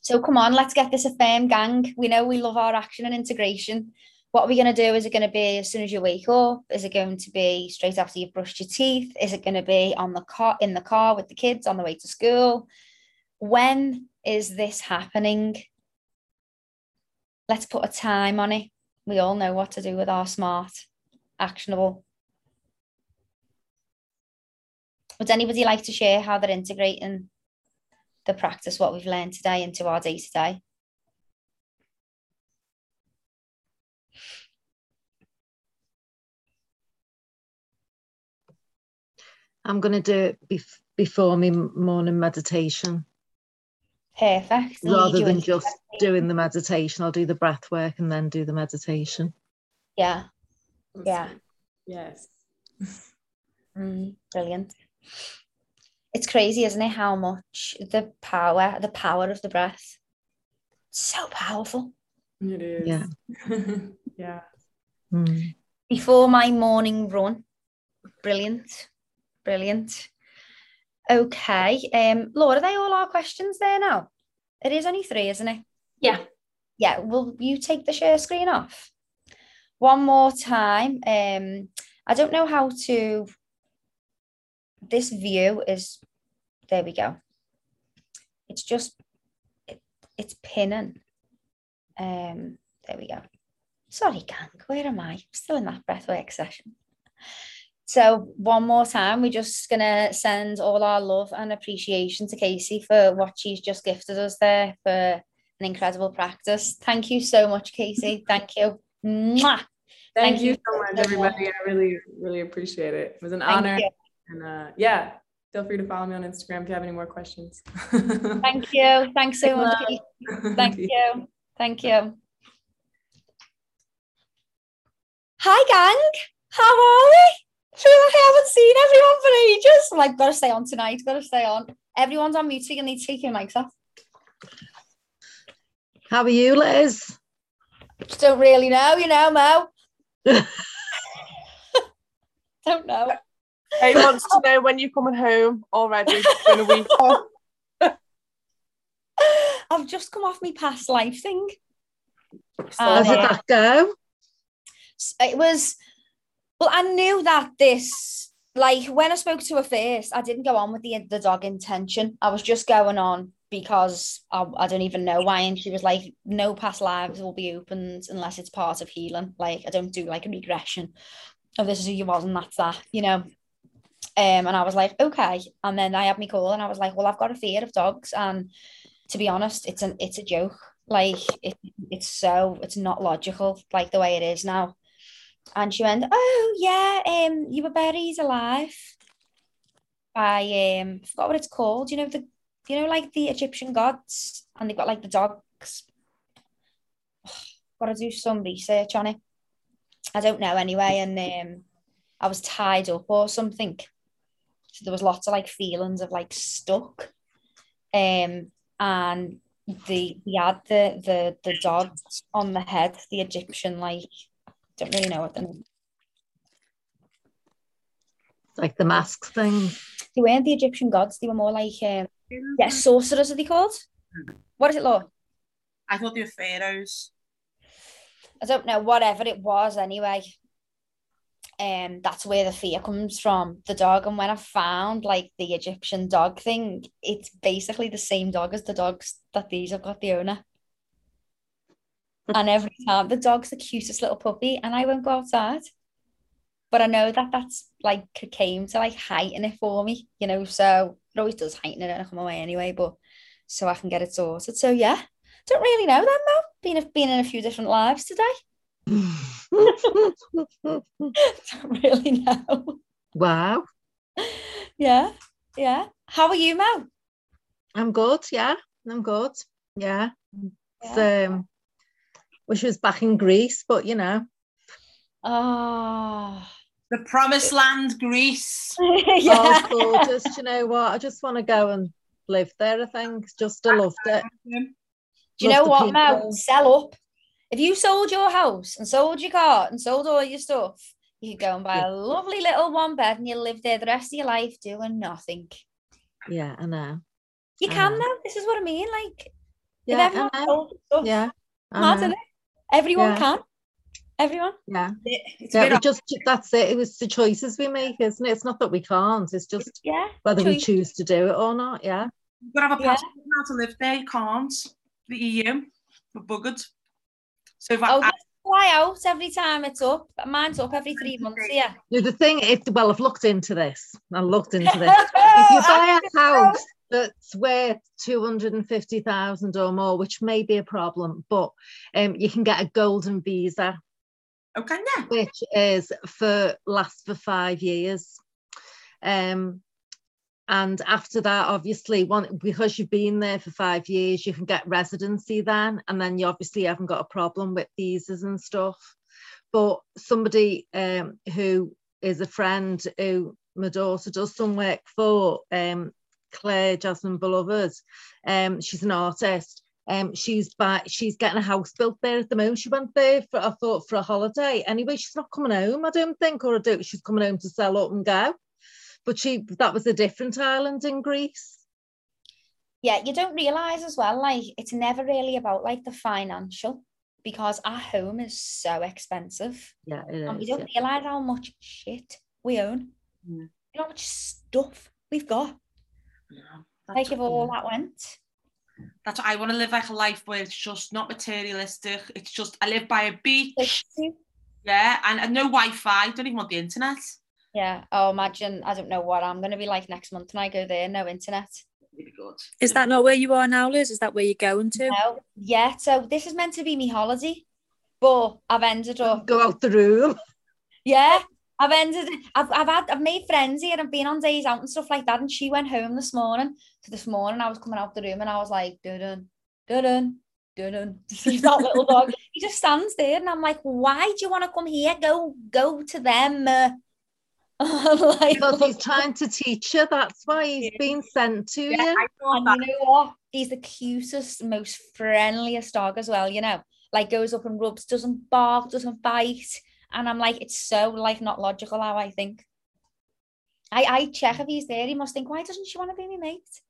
So come on, let's get this a firm gang. We know we love our action and integration what are we going to do? Is it going to be as soon as you wake up? Is it going to be straight after you've brushed your teeth? Is it going to be on the car in the car with the kids on the way to school? When is this happening? Let's put a time on it. We all know what to do with our smart, actionable. Would anybody like to share how they're integrating the practice, what we've learned today, into our day to day? I'm going to do it bef- before my morning meditation. Perfect. Rather than just doing the meditation, I'll do the breath work and then do the meditation. Yeah. Yeah. Yes. Mm, brilliant. It's crazy, isn't it? How much the power, the power of the breath. so powerful. It is. Yeah. yeah. Mm. Before my morning run, brilliant. Brilliant. Okay. Um, Laura, are they all our questions there now? It is only three, isn't it? Yeah. Yeah. Will you take the share screen off? One more time. Um, I don't know how to. This view is. There we go. It's just. It, it's pinning. Um. There we go. Sorry, gang. Where am I? I'm still in that breathwork session. So one more time, we're just gonna send all our love and appreciation to Casey for what she's just gifted us there for an incredible practice. Thank you so much, Casey. Thank you. Mwah. Thank, Thank you, so much, everybody. I really, really appreciate it. It was an Thank honor. You. And uh, yeah, feel free to follow me on Instagram if you have any more questions. Thank you. Thanks so much. Thank you. Thank you. Hi, gang. How are we? Feel like I haven't seen everyone for ages. I'm like, gotta stay on tonight, gotta stay on. Everyone's on mute, so you need to take your mics off. How are you, Liz? Just don't really know, you know, Mo. don't know. He wants to know when you're coming home already. It's been a week. I've just come off my past life thing. How did um, that go? It was, well, I knew that this, like, when I spoke to her first, I didn't go on with the, the dog intention. I was just going on because I, I don't even know why. And she was like, no past lives will be opened unless it's part of healing. Like, I don't do like a regression of this is who you was and that's that, you know. Um, and I was like, okay. And then I had me call and I was like, well, I've got a fear of dogs. And to be honest, it's an it's a joke. Like it, it's so it's not logical, like the way it is now. And she went, Oh yeah, um, you were buried alive by um I forgot what it's called. You know, the you know, like the Egyptian gods, and they've got like the dogs. Gotta do some research on it. I don't know anyway, and um I was tied up or something. So there was lots of like feelings of like stuck. Um and the he had the the the dogs on the head, the Egyptian like don't really know what the Like the mask thing. they weren't the Egyptian gods, they were more like um yeah, sorcerers are they called? What is it, Law? I thought they were pharaohs. I don't know, whatever it was anyway. Um, that's where the fear comes from, the dog. And when I found like the Egyptian dog thing, it's basically the same dog as the dogs that these have got the owner. And every time the dog's the cutest little puppy, and I won't go outside. But I know that that's like came to like heighten it for me, you know. So it always does heighten it when I come away anyway, but so I can get it sorted. So yeah, don't really know that Mo. Been been in a few different lives today. don't really know. wow. Yeah, yeah. How are you, Mo? I'm good, yeah. I'm good. Yeah. It's, um wish I was back in Greece, but you know. Oh, The promised land, Greece. Oh, yeah. it's gorgeous. Do you know what? I just want to go and live there, I think. Just I loved it. Do you Love know the what, Mo? people. Sell up. If you sold your house and sold your car and sold all your stuff, you could go and buy Yeah. a lovely little one bed and you live there the rest of your life doing nothing. Yeah, I know. You I can know. though. This is what I mean. Like, Yeah, if everyone sold stuff, Yeah. I mad, know. isn't it? Everyone Yeah. can. Everyone. Yeah. It's Yeah, bit just that's it. It was the choices we make, isn't it? It's not that we can't, it's just Yeah. whether we choose to do it or not. Yeah. You've got to have a Yeah. passport now to live there. You can't. The EU. We're buggered. So if I, Oh, I, just fly out every time it's up. Mine's up every three months. Yeah. No, the thing is, well, I've looked into this. I looked into this. if you buy a house that's worth 250,000 or more, which may be a problem, but um, you can get a golden visa, okay, yeah. which is for lasts for five years. Um, and after that, obviously, one because you've been there for five years, you can get residency then, and then you obviously haven't got a problem with visas and stuff. But somebody um, who is a friend who my daughter does some work for, um, Claire Jasmine Beloved, um, she's an artist. Um, she's by, she's getting a house built there at the moment. She went there for I thought for a holiday. Anyway, she's not coming home, I don't think, or I do. She's coming home to sell up and go. But she that was a different island in Greece. yeah, you don't realize as well, like it's never really about like the financial because our home is so expensive. Yeah, it And we don't realize how much shit we own. Yeah. You know how much stuff we've got. That's, Like if all that went. that's I want to live like a life where it's just not materialistic. It's just I live by a beach. Yeah, and, and no Wi-Fi. Don't even want the internet. Yeah. Oh, imagine. I don't know what I'm going to be like next month when I go there. No internet. Really good. Is that not where you are now, Liz? Is that where you're going to? No. Yeah. So this is meant to be me holiday, but I've ended up. Go out the room. Yeah. I've ended. I've, I've had. I've made friends here. And I've been on days out and stuff like that. And she went home this morning. So this morning I was coming out the room and I was like, dun dun dun dun. See that little dog? He just stands there and I'm like, why do you want to come here? Go go to them. Uh, like, Because he's trying to teach you. That's why he's been sent to Yeah, you. And you know what? He's the cutest, most friendliest dog as well, you know. Like goes up and rubs, doesn't bark, doesn't bite. And I'm like, it's so like not logical how I think. I, I check if he's there. He must think, why doesn't she want to be my mate?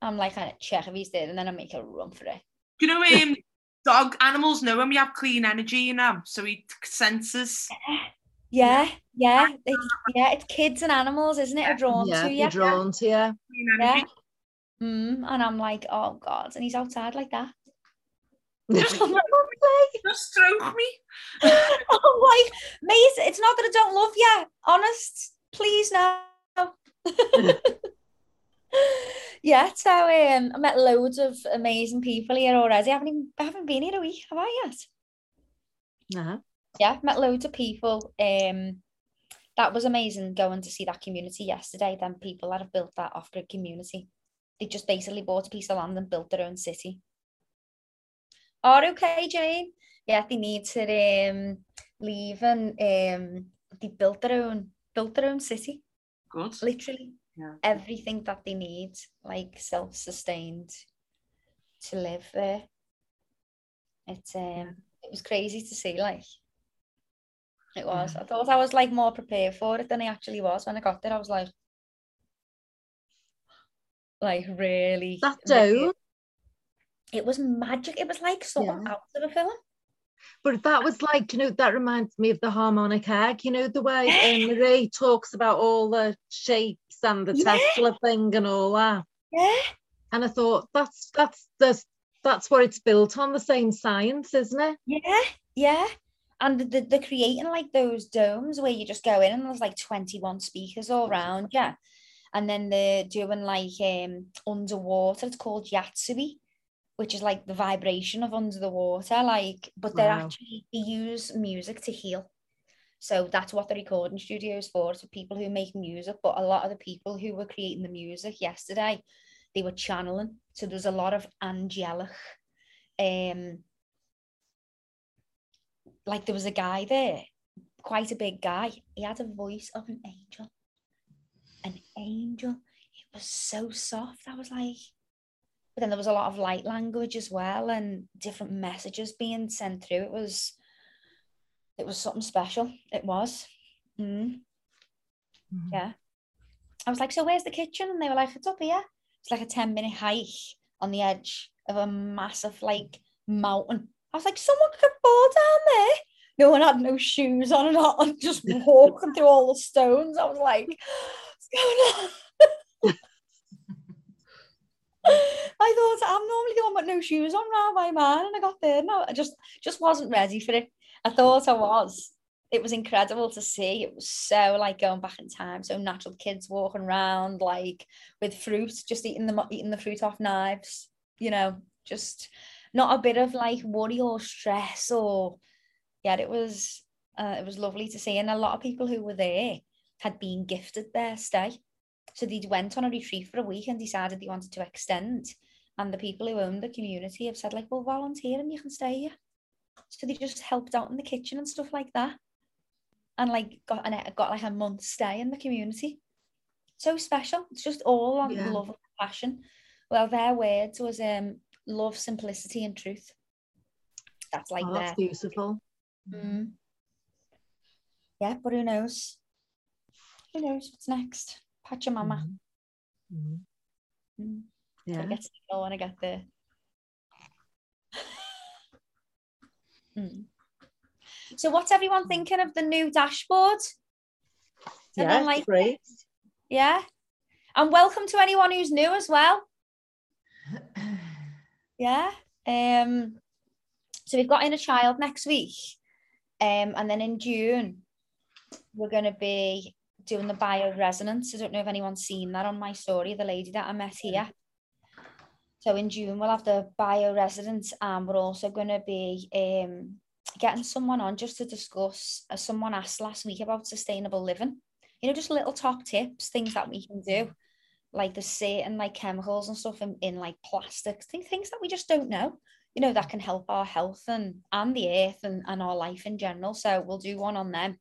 I'm like, I check if he's there, and then I make a run for it. You know, um, dog animals know when we have clean energy in them, so he senses. Yeah, yeah, it's, yeah. It's kids and animals, isn't it? Are drawn Yeah, to you. you're drawn to you. Clean energy. Yeah. Mm, and I'm like, oh god, and he's outside like that. Just, I'm like, "Okay." just stroke me. I'm like, mate, it's not that I don't love you. Honest, please no. yeah, so um, I met loads of amazing people here already. I haven't even, I haven't been here a week, have I yet? Uh-huh. Yeah, met loads of people. Um, that was amazing going to see that community yesterday. Then people that have built that off-grid community, they just basically bought a piece of land and built their own city. Are okay, Jane? Yeah, they need to um leave and um they built their own built their own city, Good. literally Yeah. everything that they need, like self-sustained to live there. It's um it was crazy to see, like it was. I thought I was like more prepared for it than I actually was when I got there. I was like, like really. That really- dome, It was magic. It was like something Yeah. out of a film. but that was like, you know, that reminds me of the harmonic egg. You know, the way um, Marie talks about all the shapes and the Yeah. Tesla thing and all that. Yeah. And I thought that's that's the that's what it's built on, the same science, isn't it? Yeah, yeah. And the, the, they're creating like those domes where you just go in and there's like 21 speakers all around, yeah. And then they're doing like um underwater, it's called Yatsui, which is like the vibration of under the water, like, but they're Wow. actually they use music to heal. So that's what the recording studio is for, for people who make music. But a lot of the people who were creating the music yesterday, they were channeling. So there's a lot of angelic um like there was a guy there, quite a big guy. He had a voice of an angel. An angel. It was so soft. I was like, but then there was a lot of light language as well and different messages being sent through. It was it was something special. It was. Mm, yeah. I was like, so where's the kitchen? And they were like, it's up here. It's like a 10 minute hike on the edge of a massive like mountain. I was like, someone could fall down there. No one had no shoes on and all, just walking through all the stones. I was like, what's going on? I thought I'm normally the one with no shoes on now by man, and I got there. No, I just just wasn't ready for it. I thought I was. It was incredible to see. It was so like going back in time. So natural kids walking around like with fruit, just eating the eating the fruit off knives. You know, just not a bit of like worry or stress or yeah. It was uh, it was lovely to see, and a lot of people who were there had been gifted their stay. So they went on a retreat for a week and decided they wanted to extend. And the people who own the community have said, like, well, volunteer and you can stay here. So they just helped out in the kitchen and stuff like that. And like got an got like a month stay in the community. So special. It's just all on Yeah. love and passion. Well, their words was um love, simplicity, and truth. That's like Oh, their that's beautiful. Mm. Yeah, but who knows? Who knows what's next? Pachamama. Mhm. Mm. Yeah. Gotta get signal when I get there. Mm. So what's everyone thinking of the new dashboard? Yeah, like it? great. Yeah. And welcome to anyone who's new as well. Yeah. Um, so we've got in a child next week. Um, and then in June, we're going to be doing the bioresonance. I don't know if anyone's seen that on my story, the lady that I met here. So in June, we'll have the bioresonance, and we're also going to be um, getting someone on just to discuss, as someone asked last week about sustainable living. You know, just little top tips, things that we can do like the certain like chemicals and stuff in, in like plastics, things, things that we just don't know, you know, that can help our health and and the earth and, and our life in general. So we'll do one on them.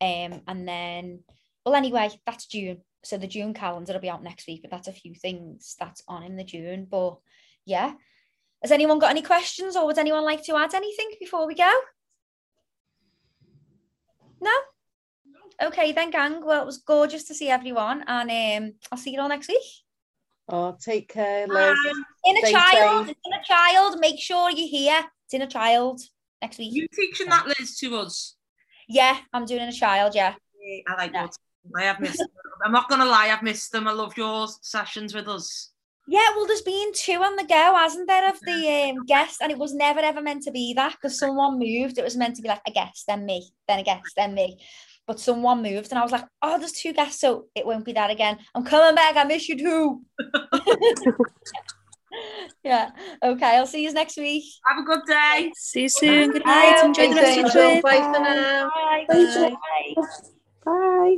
Um, and then well, anyway, that's June. So the June calendar will be out next week, but that's a few things that's on in the June. But yeah. Has anyone got any questions or would anyone like to add anything before we go? No? Okay, then, gang. Well, it was gorgeous to see everyone, and um, I'll see you all next week. Oh, take care, Liz. Inner Stay child, safe. inner child. Make sure you're here. It's inner child next week. You teaching that Liz to us? Yeah, I'm doing inner child. Yeah. I like Yeah. what I have missed. them. I'm not gonna lie, I've missed them. I love your sessions with us. Yeah, well, there's been two on the go, hasn't there, of the um, guest, and it was never ever meant to be that because someone moved. It was meant to be like a guest, then me, then a guest, then me. But someone moved, and I was like, "Oh, there's two guests, so it won't be that again." I'm coming back. I miss you too. yeah. Okay. I'll see you next week. Have a good day. See you soon. Good night. Enjoy the Thanks, rest of your Angel. trip. Bye for now. Bye. Bye. Bye. Bye.